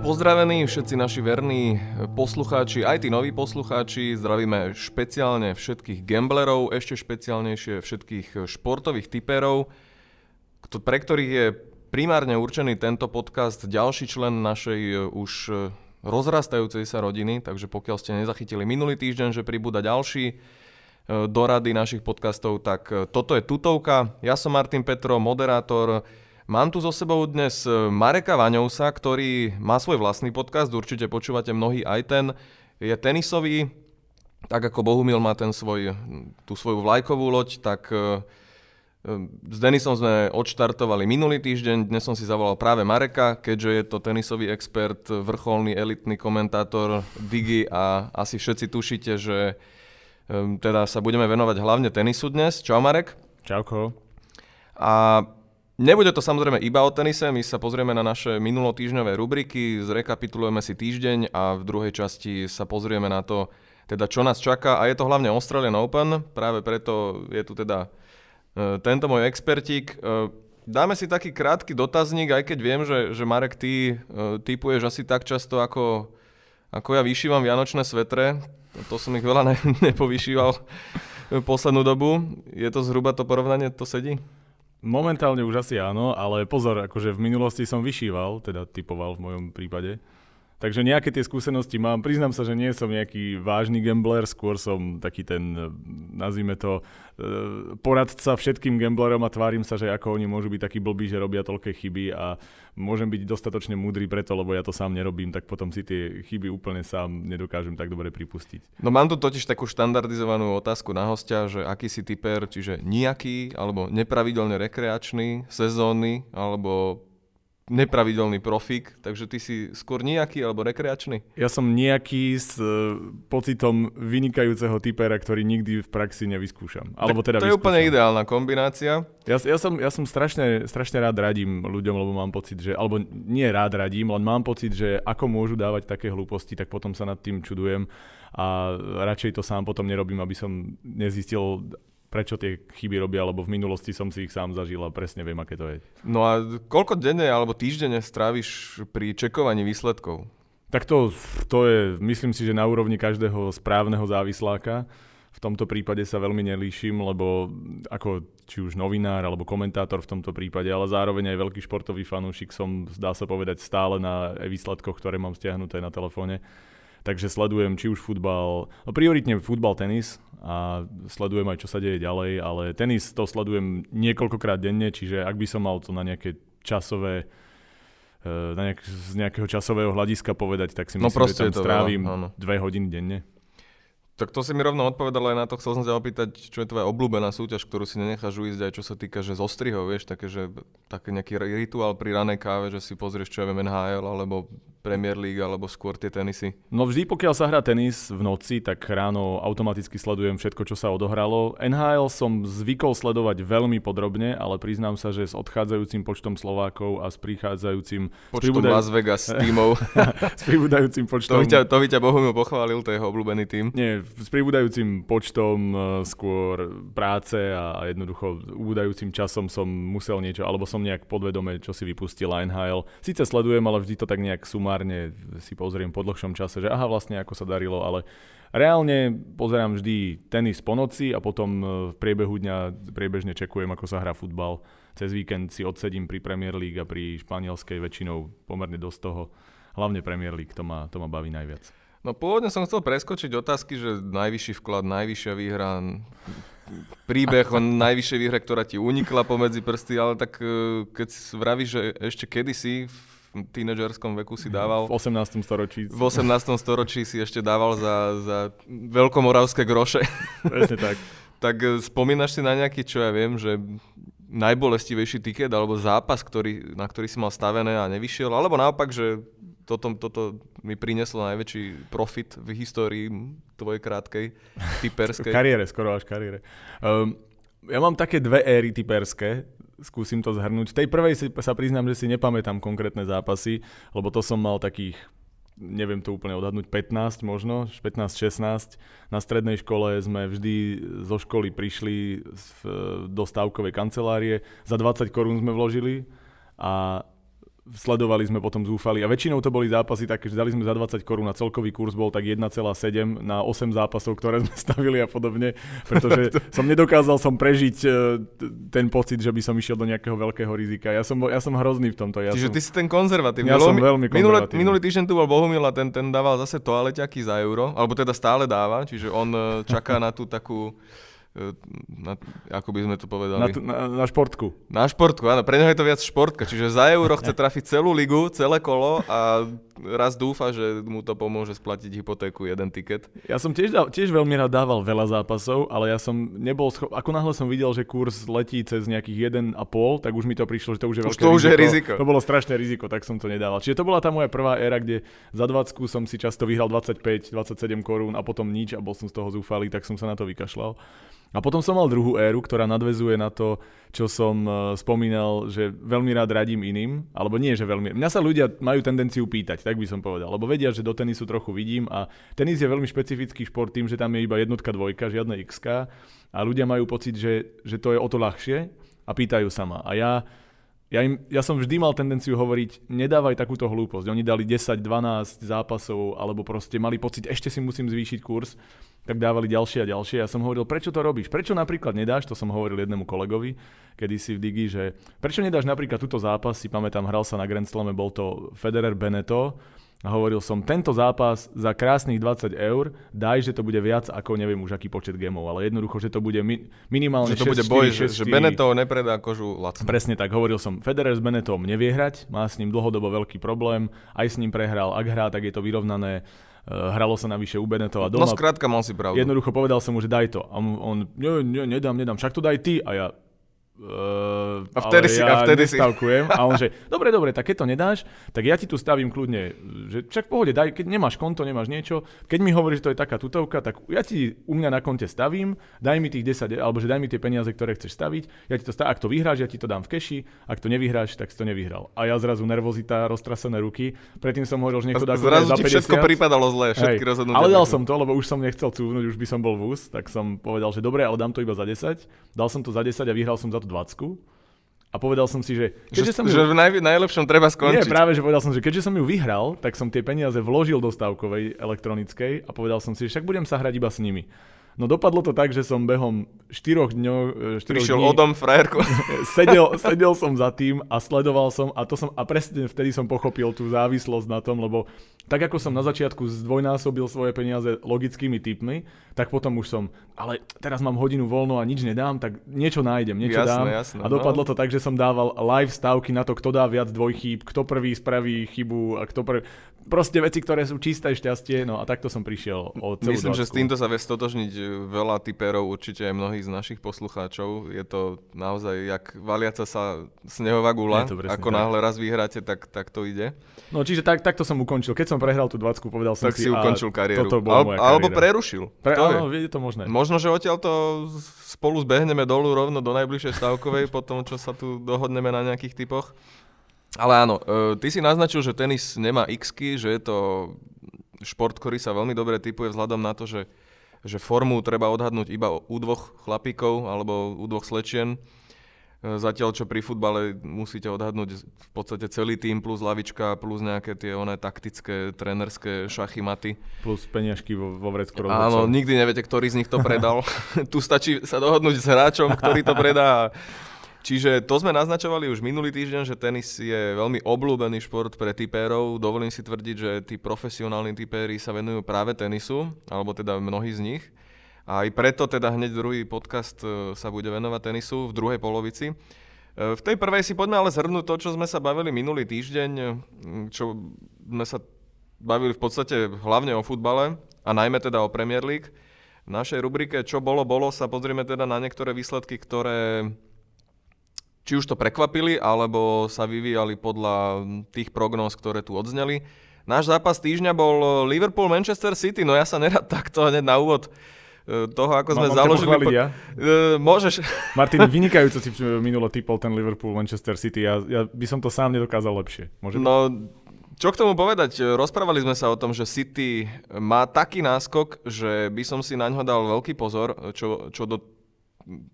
Buďte pozdravení všetci naši verní poslucháči, aj tí noví poslucháči. Zdravíme špeciálne všetkých gamblerov, ešte špeciálnejšie všetkých športových typerov, pre ktorých je primárne určený tento podcast ďalší člen našej e, už e, rozrastajúcej sa rodiny, takže pokiaľ ste nezachytili minulý týždeň, že pribúda ďalší e, do rady našich podcastov, tak toto je tutovka. Ja som Martin Petro, moderátor Mám tu so sebou dnes e, Mareka Vaňovsa, ktorý má svoj vlastný podcast, určite počúvate mnohí aj ten. Je tenisový, tak ako Bohumil má ten svoj, tú svoju vlajkovú loď, tak e, e, s Denisom sme odštartovali minulý týždeň, dnes som si zavolal práve Mareka, keďže je to tenisový expert, vrcholný elitný komentátor Digi a asi všetci tušíte, že teda sa budeme venovať hlavne tenisu dnes. Čau Marek. Čauko. A Nebude to samozrejme iba o tenise, my sa pozrieme na naše minulotýžňové rubriky, zrekapitulujeme si týždeň a v druhej časti sa pozrieme na to, teda čo nás čaká a je to hlavne Australian Open, práve preto je tu teda e, tento môj expertík. E, dáme si taký krátky dotazník, aj keď viem, že, že Marek, ty e, typuješ asi tak často, ako, ako ja vyšívam vianočné svetre. To som ich veľa ne, nepovyšíval poslednú dobu. Je to zhruba to porovnanie, to sedí? Momentálne už asi áno, ale pozor, akože v minulosti som vyšíval, teda typoval v mojom prípade. Takže nejaké tie skúsenosti mám. Priznám sa, že nie som nejaký vážny gambler, skôr som taký ten, nazvime to, e, poradca všetkým gamblerom a tvárim sa, že ako oni môžu byť takí blbí, že robia toľké chyby a môžem byť dostatočne múdry preto, lebo ja to sám nerobím, tak potom si tie chyby úplne sám nedokážem tak dobre pripustiť. No mám tu totiž takú štandardizovanú otázku na hostia, že aký si typer, čiže nejaký alebo nepravidelne rekreačný, sezónny alebo nepravidelný profík, takže ty si skôr nejaký alebo rekreačný? Ja som nejaký s uh, pocitom vynikajúceho typera, ktorý nikdy v praxi nevyskúšam. Alebo teda to je úplne ideálna kombinácia. Ja, ja som, ja som strašne, strašne rád radím ľuďom, lebo mám pocit, že, alebo nie rád radím, len mám pocit, že ako môžu dávať také hlúposti, tak potom sa nad tým čudujem a radšej to sám potom nerobím, aby som nezistil, prečo tie chyby robia, lebo v minulosti som si ich sám zažil a presne viem, aké to je. No a koľko denne alebo týždenne stráviš pri čekovaní výsledkov? Tak to, to je, myslím si, že na úrovni každého správneho závisláka. V tomto prípade sa veľmi nelíšim, lebo ako či už novinár alebo komentátor v tomto prípade, ale zároveň aj veľký športový fanúšik som, zdá sa povedať, stále na výsledkoch, ktoré mám stiahnuté na telefóne takže sledujem či už futbal, no prioritne futbal, tenis a sledujem aj, čo sa deje ďalej, ale tenis to sledujem niekoľkokrát denne, čiže ak by som mal to na nejaké časové eh, na nejak, z nejakého časového hľadiska povedať, tak si no myslím, že tam strávim veľa, dve hodiny denne. Tak to si mi rovno odpovedal aj na to, chcel som sa opýtať, čo je tvoja obľúbená súťaž, ktorú si nenecháš ujsť aj čo sa týka, že zostrihov, vieš, také, že taký nejaký rituál pri ranej káve, že si pozrieš, čo je NHL, alebo Premier League alebo skôr tie tenisy? No vždy, pokiaľ sa hrá tenis v noci, tak ráno automaticky sledujem všetko, čo sa odohralo. NHL som zvykol sledovať veľmi podrobne, ale priznám sa, že s odchádzajúcim počtom Slovákov a s prichádzajúcim... Počtom pribúdaj... Las Vegas tímov. s pribúdajúcim počtom... To by ťa, to by ťa Bohumil pochválil, to je jeho obľúbený tým. Nie, s pribúdajúcim počtom uh, skôr práce a jednoducho ubúdajúcim časom som musel niečo, alebo som nejak podvedome, čo si vypustila NHL. Sice sledujem, ale vždy to tak nejak sumá sumárne si pozriem po dlhšom čase, že aha, vlastne ako sa darilo, ale reálne pozerám vždy tenis po noci a potom e, v priebehu dňa priebežne čekujem, ako sa hrá futbal. Cez víkend si odsedím pri Premier League a pri španielskej väčšinou pomerne dosť toho. Hlavne Premier League, to ma, to ma baví najviac. No pôvodne som chcel preskočiť otázky, že najvyšší vklad, najvyššia výhra, príbeh o najvyššej výhre, ktorá ti unikla pomedzi prsty, ale tak e, keď vravíš, že ešte kedysi v tínedžerskom veku si dával... V 18. storočí. V 18. storočí si ešte dával za, za veľkomoravské groše. Presne tak. tak e, spomínaš si na nejaký, čo ja viem, že najbolestivejší tiket alebo zápas, ktorý, na ktorý si mal stavené a nevyšiel, alebo naopak, že toto, toto mi prinieslo najväčší profit v histórii tvojej krátkej typerskej. kariére, skoro až kariére. Um, ja mám také dve éry typerské skúsim to zhrnúť. V tej prvej si, sa priznám, že si nepamätám konkrétne zápasy, lebo to som mal takých neviem to úplne odhadnúť, 15 možno, 15-16. Na strednej škole sme vždy zo školy prišli do stavkovej kancelárie, za 20 korún sme vložili a sledovali sme potom zúfali. A väčšinou to boli zápasy také, že dali sme za 20 korún a celkový kurz bol tak 1,7 na 8 zápasov, ktoré sme stavili a podobne, pretože som nedokázal som prežiť e, ten pocit, že by som išiel do nejakého veľkého rizika. Ja som, ja som hrozný v tomto. Ja Čiže som, ty si ten konzervatívny. Ja som veľmi minulý, minulý týždeň tu bol Bohumil a ten, ten dával zase toaleťaky za euro, alebo teda stále dáva, čiže on e, čaká na tú takú na, ako by sme to povedali? Na, na, na športku. Na športku, áno. Pre neho je to viac športka. Čiže za euro chce trafiť celú ligu, celé kolo a raz dúfa, že mu to pomôže splatiť hypotéku, jeden tiket. Ja som tiež, tiež veľmi rád dával veľa zápasov, ale ja som nebol schop... Ako náhle som videl, že kurz letí cez nejakých 1,5, tak už mi to prišlo, že to už je veľké to riziko. už je riziko. To bolo strašné riziko, tak som to nedával. Čiže to bola tá moja prvá éra, kde za 20 som si často vyhral 25, 27 korún a potom nič a bol som z toho zúfalý, tak som sa na to vykašľal. A potom som mal druhú éru, ktorá nadvezuje na to, čo som e, spomínal, že veľmi rád radím iným, alebo nie, že veľmi... Mňa sa ľudia majú tendenciu pýtať, tak by som povedal, lebo vedia, že do tenisu trochu vidím a tenis je veľmi špecifický šport tým, že tam je iba jednotka, dvojka, žiadne XK a ľudia majú pocit, že, že to je o to ľahšie a pýtajú sa ma. A ja ja, im, ja som vždy mal tendenciu hovoriť, nedávaj takúto hlúposť. Oni dali 10, 12 zápasov, alebo proste mali pocit, ešte si musím zvýšiť kurz tak dávali ďalšie a ďalšie. Ja som hovoril, prečo to robíš? Prečo napríklad nedáš, to som hovoril jednému kolegovi, kedysi v Digi, že prečo nedáš napríklad túto zápas, si pamätám, hral sa na Grand Slame, bol to Federer Beneto, a hovoril som, tento zápas za krásnych 20 eur, daj, že to bude viac ako neviem už aký počet gemov, ale jednoducho, že to bude mi, minimálne že to 6, bude boj, 4, 6, že, že Beneto nepredá kožu lacno. Presne tak, hovoril som, Federer s Benetom nevie hrať, má s ním dlhodobo veľký problém, aj s ním prehral, ak hrá, tak je to vyrovnané, Eh, hralo sa navyše u Benetova doma. No skrátka mal si pravdu. Jednoducho povedal som mu, že daj to. A on, nie, nie, nedám, nedám, však to daj ty. A ja, Uh, a vtedy si, ja a vtedy si. A on že, dobre, dobre, tak keď to nedáš, tak ja ti tu stavím kľudne, že však v pohode, daj, keď nemáš konto, nemáš niečo, keď mi hovoríš, že to je taká tutovka, tak ja ti u mňa na konte stavím, daj mi tých 10, alebo že daj mi tie peniaze, ktoré chceš staviť, ja ti to stavím, ak to vyhráš, ja ti to dám v keši, ak to nevyhráš, tak si to nevyhral. A ja zrazu nervozita, roztrasené ruky, predtým som hovoril, že niekto dá zrazu 50. všetko pripadalo zle, všetky rozhodnutia. Ale dal som to, lebo už som nechcel cúvnuť, už by som bol vús, tak som povedal, že dobre, ale dám to iba za 10. Dal som to za 10 a vyhral som za to 20 a povedal som si, že... Keďže že, som ju... že v naj, najlepšom treba skončiť. Nie, práve, že povedal som, že keďže som ju vyhral, tak som tie peniaze vložil do stavkovej elektronickej a povedal som si, že však budem sa hrať iba s nimi. No dopadlo to tak, že som behom 4 dňov... 4 Prišiel dní, odom frajerku. sedel, sedel som za tým a sledoval som a to som a presne vtedy som pochopil tú závislosť na tom, lebo tak ako som na začiatku zdvojnásobil svoje peniaze logickými typmi, tak potom už som, ale teraz mám hodinu voľno a nič nedám, tak niečo nájdem, niečo jasné, dám. Jasné, a dopadlo no. to tak, že som dával live stavky na to, kto dá viac dvojchýb, kto prvý spraví chybu a kto prvý proste veci, ktoré sú čisté šťastie, no a takto som prišiel o celú Myslím, 20. že s týmto sa vie stotožniť e, veľa typerov, určite aj mnohí z našich poslucháčov. Je to naozaj, jak valiaca sa snehová gula, ako tak. náhle raz vyhráte, tak, tak to ide. No čiže tak, takto som ukončil. Keď som prehral tú 20, povedal som tak si, si ukončil kariéru. Toto bola moja Alebo prerušil. Pre, to áno, je. je to možné. Možno, že odtiaľ to spolu zbehneme dolu rovno do najbližšej stavkovej, po tom, čo sa tu dohodneme na nejakých typoch. Ale áno, e, ty si naznačil, že tenis nemá x že je to šport, ktorý sa veľmi dobre typuje vzhľadom na to, že, že formu treba odhadnúť iba u dvoch chlapíkov alebo u dvoch slečien. E, zatiaľ, čo pri futbale musíte odhadnúť v podstate celý tým plus lavička, plus nejaké tie oné taktické, trenerské šachy, maty. Plus peniažky vo, vo vrecku Áno, nikdy neviete, ktorý z nich to predal. tu stačí sa dohodnúť s hráčom, ktorý to predá Čiže to sme naznačovali už minulý týždeň, že tenis je veľmi obľúbený šport pre typérov. Dovolím si tvrdiť, že tí profesionálni typéri sa venujú práve tenisu, alebo teda mnohí z nich. A aj preto teda hneď druhý podcast e, sa bude venovať tenisu v druhej polovici. E, v tej prvej si poďme ale zhrnúť to, čo sme sa bavili minulý týždeň, čo sme sa bavili v podstate hlavne o futbale a najmä teda o Premier League. V našej rubrike Čo bolo, bolo sa pozrieme teda na niektoré výsledky, ktoré či už to prekvapili, alebo sa vyvíjali podľa tých prognóz, ktoré tu odzneli. Náš zápas týždňa bol Liverpool-Manchester City, no ja sa nerad takto hneď na úvod e, toho, ako sme Mám založili... Po... Ja? E, môžeš. Martin, vynikajúco si minulo typol ten Liverpool-Manchester City. Ja, ja by som to sám nedokázal lepšie. Môže no, čo k tomu povedať? Rozprávali sme sa o tom, že City má taký náskok, že by som si na ňo dal veľký pozor, čo, čo do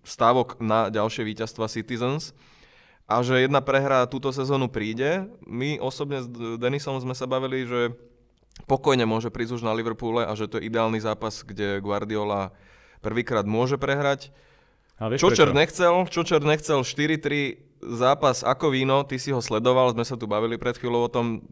stávok na ďalšie víťazstva Citizens. a že jedna prehra túto sezónu príde. My osobne s Denisom sme sa bavili, že pokojne môže prísť už na Liverpoole a že to je ideálny zápas, kde Guardiola prvýkrát môže prehrať. A vieš Čočer nechcel, Čočer nechcel 4-3 zápas ako víno, ty si ho sledoval, sme sa tu bavili pred chvíľou o tom,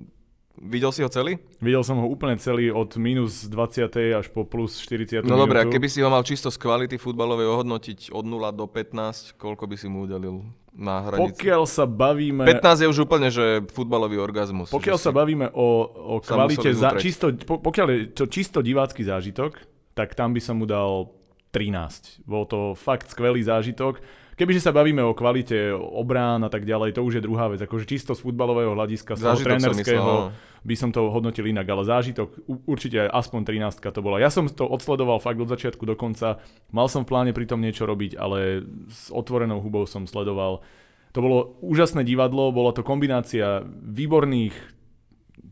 Videl si ho celý? Videl som ho úplne celý od minus 20. až po plus 40. No dobre, a keby si ho mal čisto z kvality futbalovej ohodnotiť od 0 do 15, koľko by si mu udelil na hranici? Pokiaľ sa bavíme... 15 je už úplne, že futbalový orgazmus. Pokiaľ sa si... bavíme o, o kvalite, za, čisto, po, pokiaľ je to čisto divácky zážitok, tak tam by som mu dal 13. Bol to fakt skvelý zážitok Kebyže sa bavíme o kvalite obrán a tak ďalej, to už je druhá vec. Akože čisto z futbalového hľadiska, z toho trénerského by som to hodnotil inak, ale zážitok určite aspoň 13 to bola. Ja som to odsledoval fakt od začiatku do konca. Mal som v pláne pri tom niečo robiť, ale s otvorenou hubou som sledoval. To bolo úžasné divadlo, bola to kombinácia výborných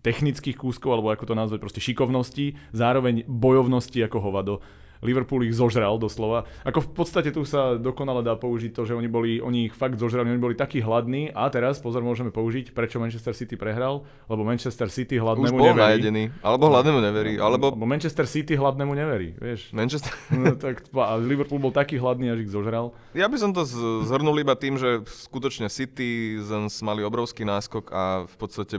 technických kúskov, alebo ako to nazvať, proste šikovnosti, zároveň bojovnosti ako hovado. Liverpool ich zožral doslova. Ako v podstate tu sa dokonale dá použiť to, že oni, boli, oni ich fakt zožrali, oni boli takí hladní a teraz, pozor, môžeme použiť, prečo Manchester City prehral, lebo Manchester City hladnému Už bol neverí. najedený, alebo hladnému neverí, alebo... Lebo Manchester City hladnému neverí, vieš. Manchester... No, tak, a Liverpool bol taký hladný, až ich zožral. Ja by som to zhrnul iba tým, že skutočne City mali obrovský náskok a v podstate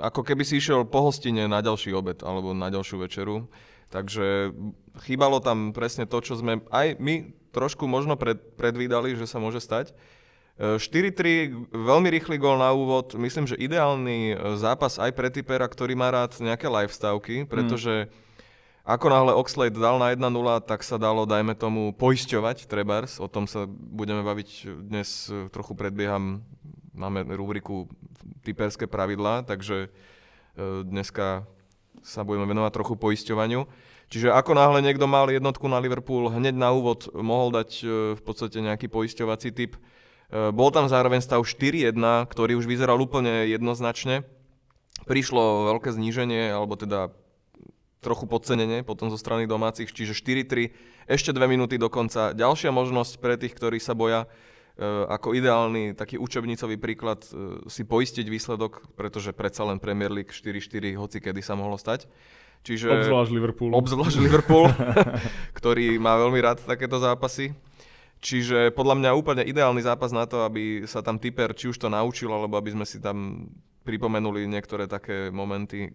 ako keby si išiel po hostine na ďalší obed alebo na ďalšiu večeru. Takže chýbalo tam presne to, čo sme aj my trošku možno pred, predvídali, že sa môže stať. 4-3, e, veľmi rýchly gól na úvod, myslím, že ideálny e, zápas aj pre typera, ktorý má rád nejaké livestavky, pretože mm. ako náhle Oxlade dal na 1-0, tak sa dalo, dajme tomu, poisťovať Trebars, o tom sa budeme baviť dnes, e, trochu predbieham, máme rubriku typerské pravidlá, takže dneska sa budeme venovať trochu poisťovaniu. Čiže ako náhle niekto mal jednotku na Liverpool, hneď na úvod mohol dať e, v podstate nejaký poisťovací typ. E, bol tam zároveň stav 4-1, ktorý už vyzeral úplne jednoznačne. Prišlo veľké zníženie, alebo teda trochu podcenenie potom zo strany domácich, čiže 4-3, ešte dve minúty do konca. Ďalšia možnosť pre tých, ktorí sa boja, ako ideálny taký učebnicový príklad e, si poistiť výsledok, pretože predsa len Premier League 4-4 hoci kedy sa mohlo stať. Čiže, obzvlášť Liverpool. Obzvlášť Liverpool, ktorý má veľmi rád takéto zápasy. Čiže podľa mňa úplne ideálny zápas na to, aby sa tam typer či už to naučil, alebo aby sme si tam pripomenuli niektoré také momenty,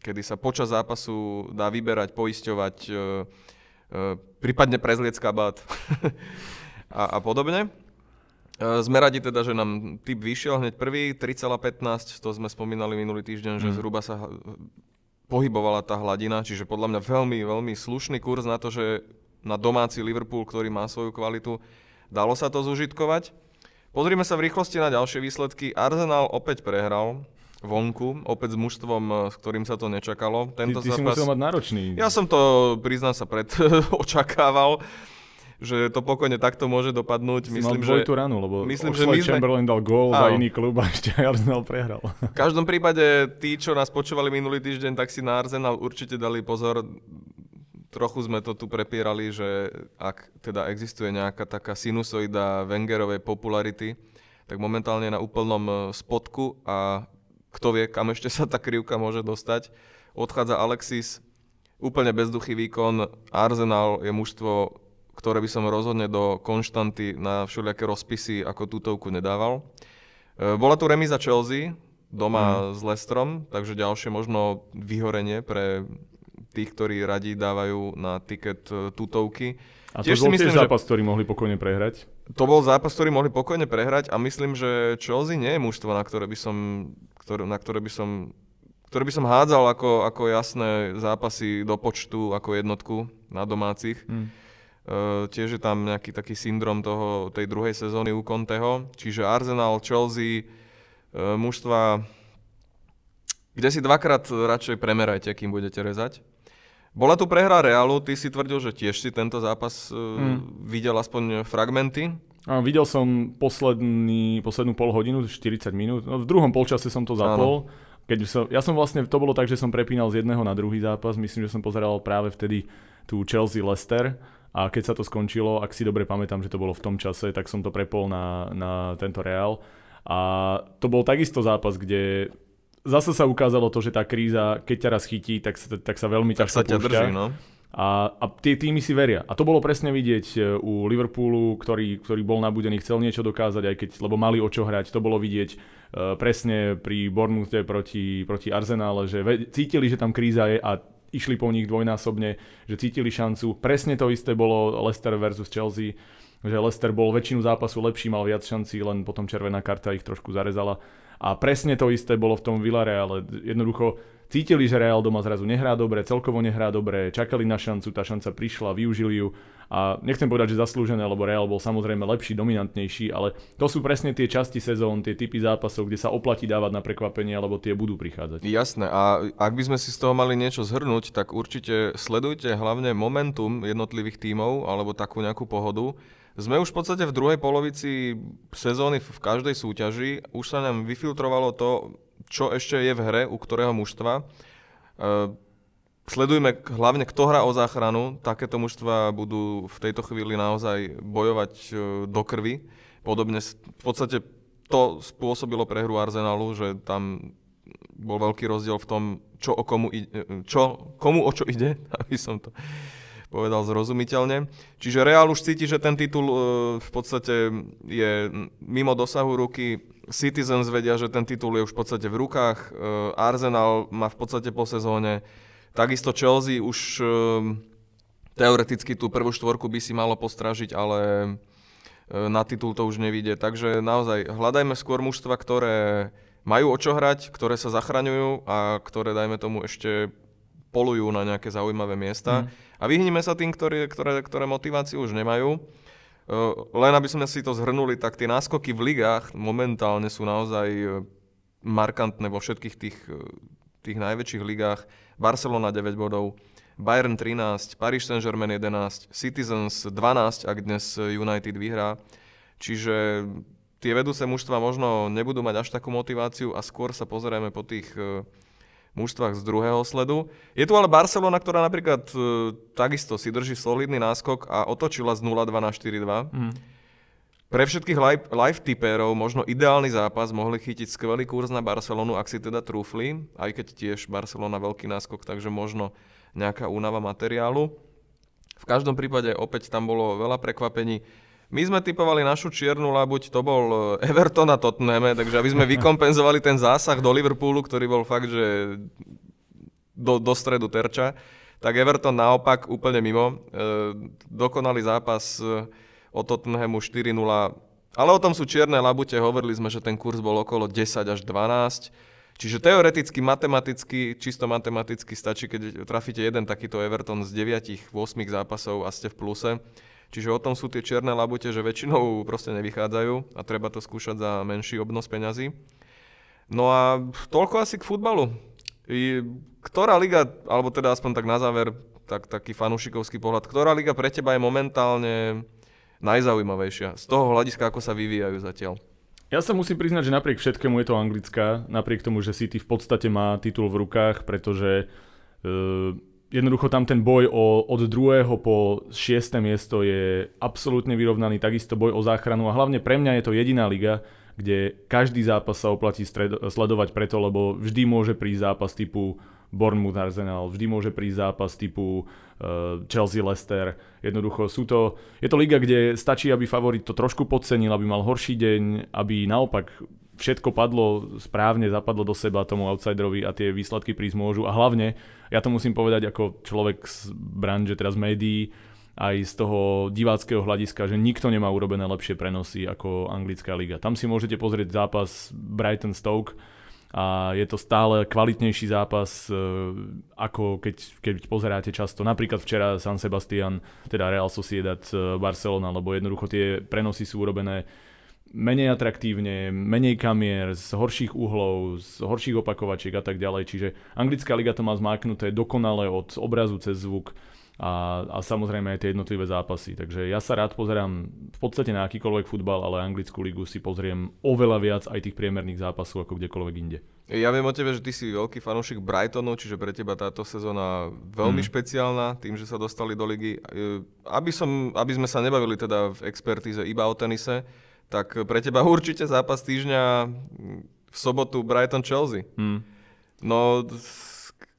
kedy sa počas zápasu dá vyberať, poisťovať, e, prípadne prezliec kabát a, a podobne. E, sme radi teda, že nám typ vyšiel hneď prvý, 3,15, to sme spomínali minulý týždeň, mm. že zhruba sa pohybovala tá hladina, čiže podľa mňa veľmi, veľmi slušný kurz na to, že na domáci Liverpool, ktorý má svoju kvalitu, dalo sa to zužitkovať. Pozrime sa v rýchlosti na ďalšie výsledky. Arsenal opäť prehral vonku, opäť s mužstvom, e, s ktorým sa to nečakalo. Tento ty, ty zápas... si musel mať náročný. Ja som to, priznám sa, pred očakával že to pokojne takto môže dopadnúť. Si myslím, že, ranu, lebo myslím, že my sme... Chamberlain dal gól za iný klub a ešte Arsenal prehral. V každom prípade tí, čo nás počúvali minulý týždeň, tak si na Arsenal určite dali pozor. Trochu sme to tu prepierali, že ak teda existuje nejaká taká sinusoida Wengerovej popularity, tak momentálne na úplnom e, spodku a kto vie, kam ešte sa tá krivka môže dostať. Odchádza Alexis, úplne bezduchý výkon. Arsenal je mužstvo ktoré by som rozhodne do konštanty na všelijaké rozpisy ako tutovku nedával. E, bola tu remíza Chelsea doma mm. s Lestrom, takže ďalšie možno vyhorenie pre tých, ktorí radi dávajú na tiket e, tutovky. A to tiež bol myslím, tiež zápas, že... ktorý mohli pokojne prehrať? To bol zápas, ktorý mohli pokojne prehrať a myslím, že Chelsea nie je mužstvo, na ktoré by som, ktoré, na ktoré by som ktoré by som hádzal ako, ako jasné zápasy do počtu, ako jednotku na domácich. Mm. Uh, tiež je tam nejaký taký syndrom toho, tej druhej sezóny u Conteho. Čiže Arsenal, Chelsea, uh, mužstva, kde si dvakrát radšej premerajte, kým budete rezať. Bola tu prehra Realu, ty si tvrdil, že tiež si tento zápas uh, videl aspoň fragmenty. A videl som posledný, poslednú pol hodinu, 40 minút. No, v druhom polčase som to zapol. Keď som, ja som vlastne, to bolo tak, že som prepínal z jedného na druhý zápas. Myslím, že som pozeral práve vtedy tú Chelsea-Leicester a keď sa to skončilo, ak si dobre pamätám, že to bolo v tom čase, tak som to prepol na, na tento Real. A to bol takisto zápas, kde zase sa ukázalo to, že tá kríza, keď ťa raz chytí, tak sa, tak sa veľmi tak ťažko sa ťa púšťa. drží, no. A, a tie týmy si veria. A to bolo presne vidieť e, u Liverpoolu, ktorý, ktorý bol nabudený, chcel niečo dokázať, aj keď, lebo mali o čo hrať. To bolo vidieť uh, presne pri Bournemouthe proti, proti Arsenále, že ve, cítili, že tam kríza je a išli po nich dvojnásobne, že cítili šancu. Presne to isté bolo Leicester versus Chelsea, že Leicester bol väčšinu zápasu lepší, mal viac šancí, len potom červená karta ich trošku zarezala. A presne to isté bolo v tom Villareale. Jednoducho cítili, že Real doma zrazu nehrá dobre, celkovo nehrá dobre, čakali na šancu, tá šanca prišla, využili ju. A nechcem povedať, že zaslúžené, lebo Real bol samozrejme lepší, dominantnejší, ale to sú presne tie časti sezón, tie typy zápasov, kde sa oplatí dávať na prekvapenie, lebo tie budú prichádzať. Jasné, a ak by sme si z toho mali niečo zhrnúť, tak určite sledujte hlavne momentum jednotlivých tímov alebo takú nejakú pohodu sme už v podstate v druhej polovici sezóny v každej súťaži. Už sa nám vyfiltrovalo to, čo ešte je v hre, u ktorého mužstva. E, sledujme hlavne, kto hrá o záchranu. Takéto mužstva budú v tejto chvíli naozaj bojovať e, do krvi. Podobne v podstate to spôsobilo prehru Arsenalu, že tam bol veľký rozdiel v tom, čo o komu, ide, čo, komu o čo ide, aby som to povedal zrozumiteľne. Čiže Real už cíti, že ten titul e, v podstate je mimo dosahu ruky. Citizens vedia, že ten titul je už v podstate v rukách. E, Arsenal má v podstate po sezóne. Takisto Chelsea už e, teoreticky tú prvú štvorku by si malo postražiť, ale na titul to už nevíde. Takže naozaj hľadajme skôr mužstva, ktoré majú o čo hrať, ktoré sa zachraňujú a ktoré, dajme tomu, ešte polujú na nejaké zaujímavé miesta. Mm. A vyhnime sa tým, ktoré, ktoré, ktoré motiváciu už nemajú. Len aby sme si to zhrnuli, tak tie náskoky v ligách momentálne sú naozaj e, markantné vo všetkých tých, e, tých najväčších ligách. Barcelona 9 bodov, Bayern 13, Paris Saint-Germain 11, Citizens 12, ak dnes United vyhrá. Čiže tie vedúce mužstva možno nebudú mať až takú motiváciu a skôr sa pozrieme po tých e, mužstvách z druhého sledu. Je tu ale Barcelona, ktorá napríklad e, takisto si drží solidný náskok a otočila z 0-2 na 4-2. Mm. Pre všetkých live, live tipérov možno ideálny zápas, mohli chytiť skvelý kurz na Barcelonu, ak si teda trúfli, aj keď tiež Barcelona veľký náskok, takže možno nejaká únava materiálu. V každom prípade opäť tam bolo veľa prekvapení. My sme typovali našu čiernu labuť, to bol eh, Everton a Tottenham, takže aby sme vykompenzovali ten zásah do Liverpoolu, ktorý bol fakt, že do, do stredu terča, tak Everton naopak úplne mimo. E, dokonalý zápas eh, o Tottenhamu 4-0, ale o tom sú čierne labute, hovorili sme, že ten kurz bol okolo 10 až 12, Čiže teoreticky, matematicky, čisto matematicky stačí, keď trafíte jeden takýto Everton z 9-8 zápasov a ste v pluse. Čiže o tom sú tie čierne labute, že väčšinou proste nevychádzajú a treba to skúšať za menší obnos peňazí. No a toľko asi k futbalu. I, ktorá liga, alebo teda aspoň tak na záver, tak, taký fanúšikovský pohľad, ktorá liga pre teba je momentálne najzaujímavejšia z toho hľadiska, ako sa vyvíjajú zatiaľ? Ja sa musím priznať, že napriek všetkému je to anglická, napriek tomu, že City v podstate má titul v rukách, pretože uh, jednoducho tam ten boj o, od druhého po šiesté miesto je absolútne vyrovnaný, takisto boj o záchranu a hlavne pre mňa je to jediná liga, kde každý zápas sa oplatí stred- sledovať preto, lebo vždy môže prísť zápas typu Bournemouth Arsenal, vždy môže prísť zápas typu uh, Chelsea Leicester. Jednoducho sú to, je to liga, kde stačí, aby favorit to trošku podcenil, aby mal horší deň, aby naopak všetko padlo správne, zapadlo do seba tomu outsiderovi a tie výsledky prísť môžu. A hlavne, ja to musím povedať ako človek z branže, teraz médií, aj z toho diváckého hľadiska, že nikto nemá urobené lepšie prenosy ako anglická liga. Tam si môžete pozrieť zápas Brighton Stoke a je to stále kvalitnejší zápas, e, ako keď, keď pozeráte často. Napríklad včera San Sebastian, teda Real Sociedad e, Barcelona, lebo jednoducho tie prenosy sú urobené menej atraktívne, menej kamier, z horších uhlov, z horších opakovačiek a tak ďalej. Čiže anglická liga to má zmáknuté dokonale od obrazu cez zvuk a, a samozrejme aj tie jednotlivé zápasy. Takže ja sa rád pozerám v podstate na akýkoľvek futbal, ale anglickú ligu si pozriem oveľa viac aj tých priemerných zápasov ako kdekoľvek inde. Ja viem o tebe, že ty si veľký fanúšik Brightonu, čiže pre teba táto sezóna veľmi mm. špeciálna, tým, že sa dostali do ligy. Aby, som, aby sme sa nebavili teda v expertíze iba o tenise, tak pre teba určite zápas týždňa v sobotu Brighton-Chelsea. Hmm. No,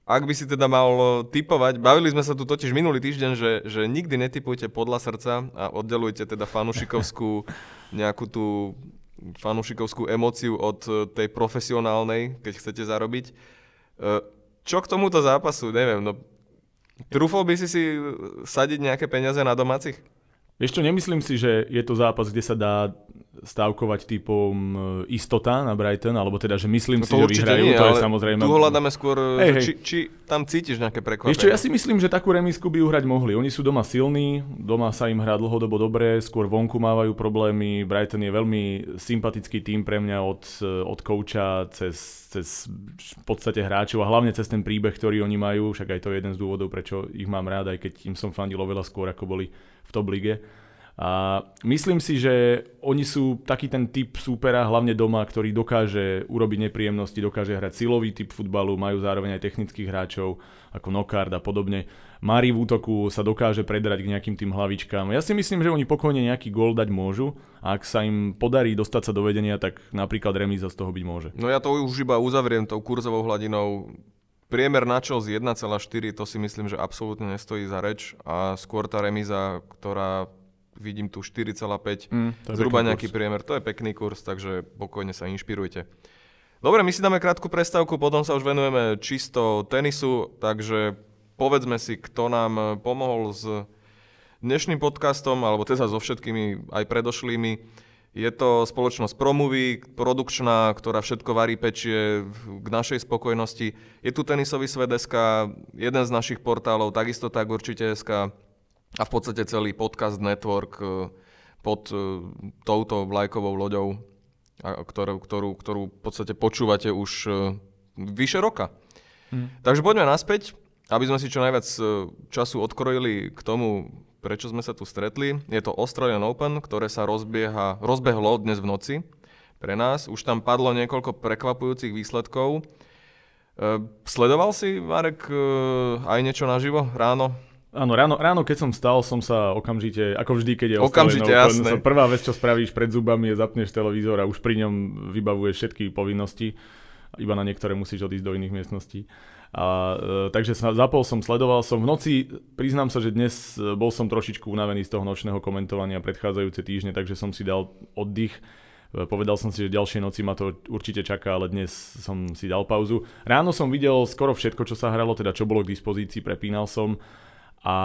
ak by si teda mal typovať, bavili sme sa tu totiž minulý týždeň, že, že nikdy netypujte podľa srdca a oddelujte teda fanušikovskú nejakú tú fanušikovskú emóciu od tej profesionálnej, keď chcete zarobiť. E, čo k tomuto zápasu, neviem, no trúfol by si si sadiť nejaké peniaze na domácich? Vieš čo, nemyslím si, že je to zápas, kde sa dá stávkovať typom e, istota na Brighton, alebo teda, že myslím no si, že vyhrajú, nie, to je samozrejme... Tu hľadáme skôr, hey, hey. Či, či tam cítiš nejaké prekvapenie. Čo, ja si myslím, že takú remisku by uhrať mohli. Oni sú doma silní, doma sa im hrá dlhodobo dobre, skôr vonku mávajú problémy. Brighton je veľmi sympatický tým pre mňa od, od kouča cez, cez v podstate hráčov a hlavne cez ten príbeh, ktorý oni majú, však aj to je jeden z dôvodov, prečo ich mám rád, aj keď im som fandil oveľa skôr, ako boli v top lige. A myslím si, že oni sú taký ten typ súpera, hlavne doma, ktorý dokáže urobiť nepríjemnosti, dokáže hrať silový typ futbalu, majú zároveň aj technických hráčov ako Nokard a podobne. Mari v útoku sa dokáže predrať k nejakým tým hlavičkám. Ja si myslím, že oni pokojne nejaký gól dať môžu a ak sa im podarí dostať sa do vedenia, tak napríklad remíza z toho byť môže. No ja to už iba uzavriem tou kurzovou hladinou. Priemer na čo z 1,4, to si myslím, že absolútne nestojí za reč a skôr tá remíza, ktorá vidím tu 4,5, mm, zhruba nejaký kurz. priemer. To je pekný kurz, takže pokojne sa inšpirujte. Dobre, my si dáme krátku prestávku, potom sa už venujeme čisto tenisu, takže povedzme si, kto nám pomohol s dnešným podcastom, alebo teda so všetkými aj predošlými. Je to spoločnosť Promovy, produkčná, ktorá všetko varí, pečie k našej spokojnosti. Je tu tenisový svet SK, jeden z našich portálov, takisto tak určite SK a v podstate celý podcast network e, pod e, touto vlajkovou loďou, ktorú, ktorú, ktorú v podstate počúvate už e, vyše roka. Hmm. Takže poďme naspäť, aby sme si čo najviac času odkrojili k tomu, prečo sme sa tu stretli. Je to Australian Open, ktoré sa rozbieha, rozbehlo dnes v noci pre nás. Už tam padlo niekoľko prekvapujúcich výsledkov. Sledoval si, Marek, aj niečo naživo ráno? Áno, ráno, ráno, keď som stal, som sa okamžite, ako vždy, keď je okamžite, jasné. prvá vec, čo spravíš pred zubami, je zapneš televízor a už pri ňom vybavuješ všetky povinnosti. Iba na niektoré musíš odísť do iných miestností. A, e, takže sa, zapol som, sledoval som. V noci, priznám sa, že dnes e, bol som trošičku unavený z toho nočného komentovania predchádzajúce týždne, takže som si dal oddych. E, povedal som si, že ďalšie noci ma to určite čaká, ale dnes som si dal pauzu. Ráno som videl skoro všetko, čo sa hralo, teda čo bolo k dispozícii, prepínal som. A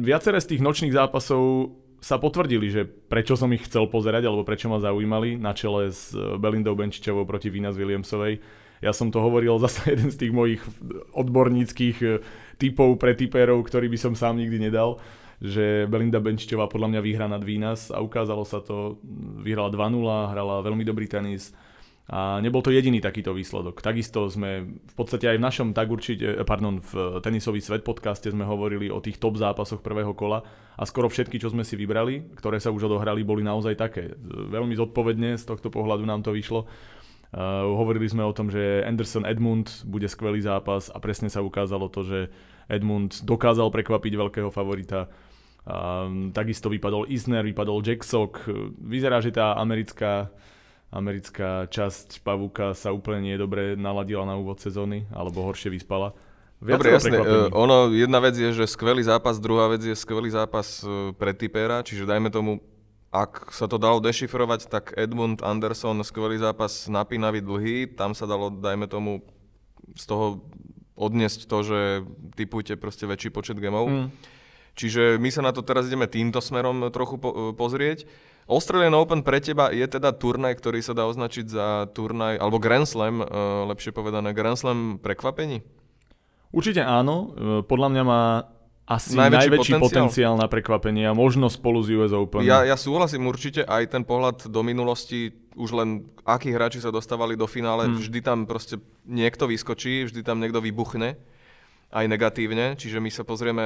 viaceré z tých nočných zápasov sa potvrdili, že prečo som ich chcel pozerať, alebo prečo ma zaujímali, na čele s Belindou Benčičovou proti Venus Williamsovej. Ja som to hovoril zase jeden z tých mojich odborníckých e, typov pre typérov, ktorý by som sám nikdy nedal, že Belinda Benčičová podľa mňa vyhrá nad Venus a ukázalo sa to, vyhrala 2-0, hrala veľmi dobrý tenis a nebol to jediný takýto výsledok. Takisto sme v podstate aj v našom tak určite, pardon, v tenisový svet podcaste sme hovorili o tých top zápasoch prvého kola a skoro všetky, čo sme si vybrali, ktoré sa už odohrali, boli naozaj také. Veľmi zodpovedne z tohto pohľadu nám to vyšlo. Uh, hovorili sme o tom, že Anderson Edmund bude skvelý zápas a presne sa ukázalo to, že Edmund dokázal prekvapiť veľkého favorita. Uh, takisto vypadol Isner, vypadol Jacksok. Vyzerá, že tá americká americká časť Pavúka sa úplne nie dobre naladila na úvod sezóny, alebo horšie vyspala. Viac Dobre, jasne. Uh, ono, jedna vec je, že skvelý zápas, druhá vec je skvelý zápas uh, pre typera, čiže dajme tomu, ak sa to dalo dešifrovať, tak Edmund Anderson, skvelý zápas, napínavý, dlhý, tam sa dalo, dajme tomu, z toho odniesť to, že typujte proste väčší počet gemov. Mm. Čiže my sa na to teraz ideme týmto smerom trochu po- pozrieť. Australian Open pre teba je teda turnaj, ktorý sa dá označiť za turnaj, alebo Grand Slam, uh, lepšie povedané, Grand Slam prekvapení? Určite áno. Eh, podľa mňa má asi najväčší, najväčší potenciál. potenciál na prekvapenie a možno spolu z US Open. Ja, ja súhlasím určite aj ten pohľad do minulosti, už len akí hráči sa dostávali do finále, hmm. vždy tam proste niekto vyskočí, vždy tam niekto vybuchne, aj negatívne, čiže my sa pozrieme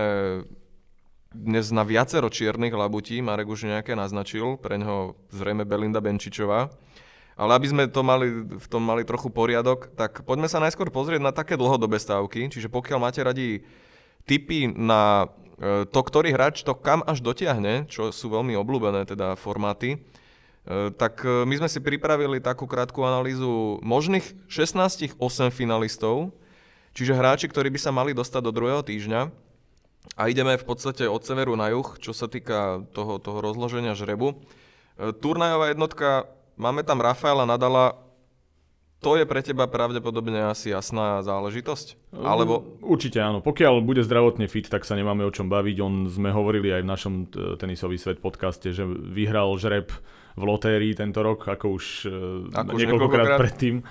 dnes na viacero čiernych labutí, Marek už nejaké naznačil, pre neho zrejme Belinda Benčičová. Ale aby sme to mali, v tom mali trochu poriadok, tak poďme sa najskôr pozrieť na také dlhodobé stávky. Čiže pokiaľ máte radi tipy na e, to, ktorý hráč to kam až dotiahne, čo sú veľmi obľúbené teda formáty, tak e, my sme si pripravili takú krátku analýzu možných 16 8 finalistov, čiže hráči, ktorí by sa mali dostať do druhého týždňa. A ideme v podstate od severu na juh, čo sa týka toho, toho rozloženia žrebu. Turnajová jednotka, máme tam Rafaela Nadala, to je pre teba pravdepodobne asi jasná záležitosť? Alebo... Určite áno. Pokiaľ bude zdravotne fit, tak sa nemáme o čom baviť. On sme hovorili aj v našom tenisový svet podcaste, že vyhral žreb v lotérii tento rok, ako už, e, ako niekoľkokrát predtým.